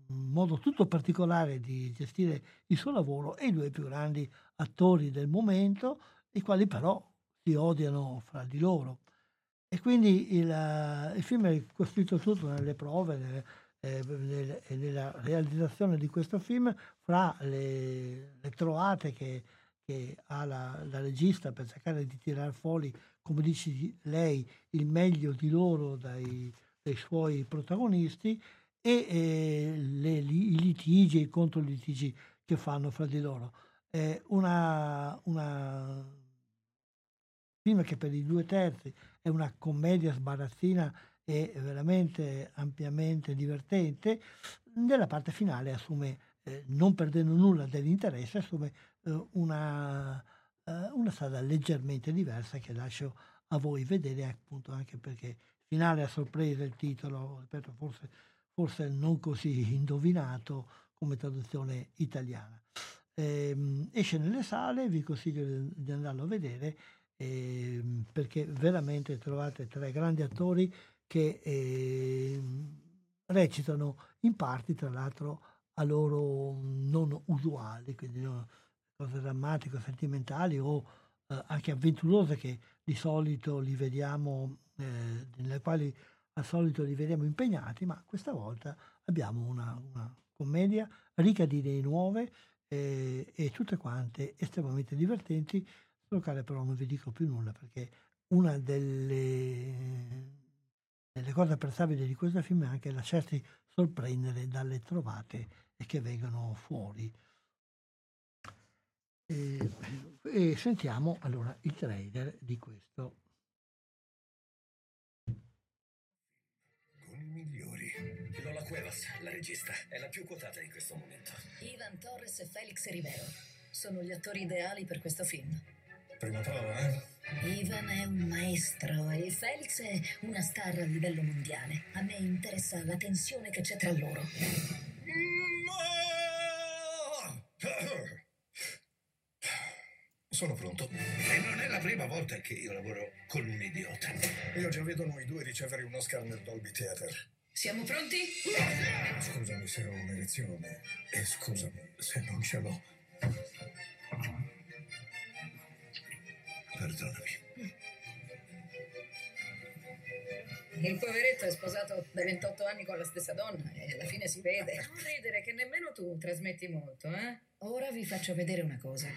modo tutto particolare di gestire il suo lavoro e i due più grandi attori del momento, i quali però si odiano fra di loro. E quindi il, il film è costruito tutto nelle prove, nelle, eh, nella realizzazione di questo film, fra le, le trovate che, che ha la, la, regista per cercare di tirare fuori, come dice lei, il meglio di loro dai, dai suoi protagonisti e eh, le, i litigi e i controlitigi che fanno fra di loro. è una, una film che per i due terzi è una commedia sbarazzina e veramente ampiamente divertente, nella parte finale assume, eh, non perdendo nulla dell'interesse, assume eh, una, eh, una strada leggermente diversa che lascio a voi vedere appunto anche perché finale a sorpresa il titolo, ripeto, forse, forse non così indovinato come traduzione italiana. Eh, esce nelle sale, vi consiglio di andarlo a vedere eh, perché veramente trovate tre grandi attori che eh, recitano in parti tra l'altro a loro non usuali, quindi no, cose drammatiche, sentimentali o eh, anche avventurose che di solito li vediamo, eh, nelle quali al solito li vediamo impegnati, ma questa volta abbiamo una, una commedia ricca di idee nuove eh, e tutte quante estremamente divertenti sul quale però non vi dico più nulla perché una delle, delle cose apprezzabili di questo film è anche lasciarsi sorprendere dalle trovate che vengono fuori. E, e sentiamo allora il trailer di questo. Cuevas, la regista, è la più quotata in questo momento. Ivan Torres e Felix Rivero sono gli attori ideali per questo film. Prima prova, eh? Ivan è un maestro e Felix è una star a livello mondiale. A me interessa la tensione che c'è tra loro. Sono pronto. E non è la prima volta che io lavoro con un idiota. Io già vedo noi due ricevere un Oscar nel Dolby Theater. Siamo pronti? Scusami se ho un'erezione e scusami se non ce l'ho. Perdonami. Il poveretto è sposato da 28 anni con la stessa donna e alla fine si vede. Non ridere che nemmeno tu trasmetti molto, eh? Ora vi faccio vedere una cosa.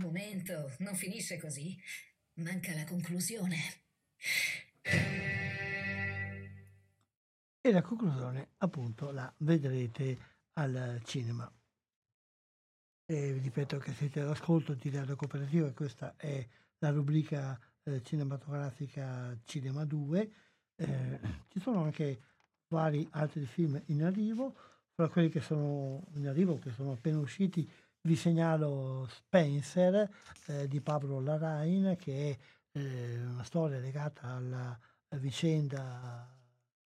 Momento, non finisce così. Manca la conclusione. E la conclusione appunto la vedrete al cinema. E vi ripeto che siete all'ascolto di Radio Cooperativa, questa è la rubrica eh, cinematografica Cinema 2. Eh, ci sono anche vari altri film in arrivo, fra quelli che sono in arrivo, che sono appena usciti, vi segnalo Spencer eh, di Pablo Larrain, che è eh, una storia legata alla, vicenda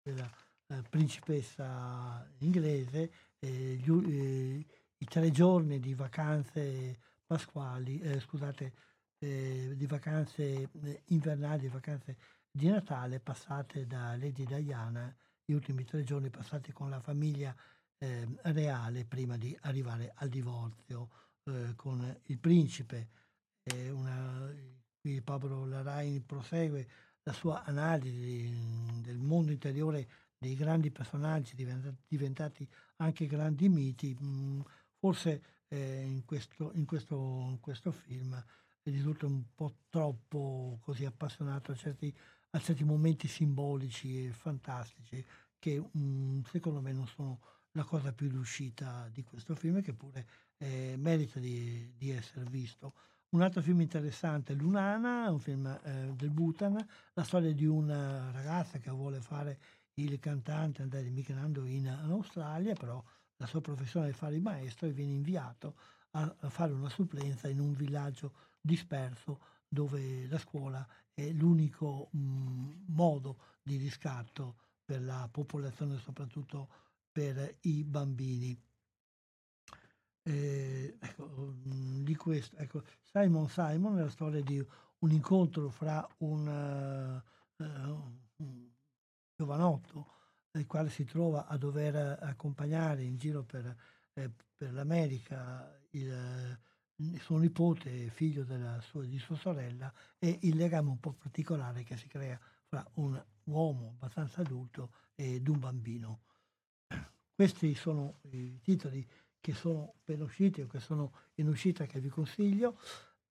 della eh, principessa inglese, eh, gli eh, i tre giorni di vacanze pasquali, eh, scusate, di vacanze invernali, di vacanze di Natale passate da Lady Diana, gli ultimi tre giorni passati con la famiglia eh, reale prima di arrivare al divorzio eh, con il principe. Eh, una, qui Pablo Larrain prosegue la sua analisi mm, del mondo interiore dei grandi personaggi diventati, anche grandi miti. Mm, forse eh, in, questo, in, questo, in questo film risulta un po' troppo così appassionato a certi, a certi momenti simbolici e fantastici che mm, secondo me non sono la cosa più riuscita di questo film che pure eh, merita di, di, essere visto. Un altro film interessante è Lunana, un film eh, del Bhutan, la storia di una ragazza che vuole fare il cantante, andare migrando in, Australia, però la sua professione è fare il maestro e viene inviato a, a fare una supplenza in un villaggio disperso dove la scuola è l'unico mh, modo di riscatto per la popolazione, soprattutto per i bambini. Eh, ecco, mh, di questo, ecco, Simon Simon è la storia di un incontro fra un, uh, un giovanotto il quale si trova a dover accompagnare in giro per, eh, per l'America il, il suo nipote, figlio sua, di sua sorella, e il legame un po' particolare che si crea fra un uomo abbastanza adulto ed un bambino. Questi sono i titoli che sono appena usciti o che sono in uscita che vi consiglio.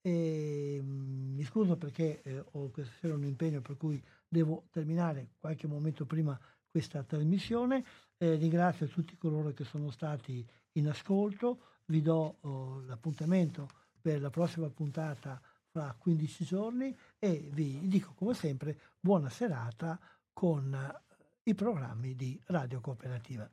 E, mm, mi scuso perché eh, ho questa sera un impegno per cui devo terminare qualche momento prima questa trasmissione. Eh, ringrazio tutti coloro che sono stati in ascolto, vi do oh, l'appuntamento per la prossima puntata fra 15 giorni e vi dico come sempre buona serata con eh, i programmi di Radio Cooperativa.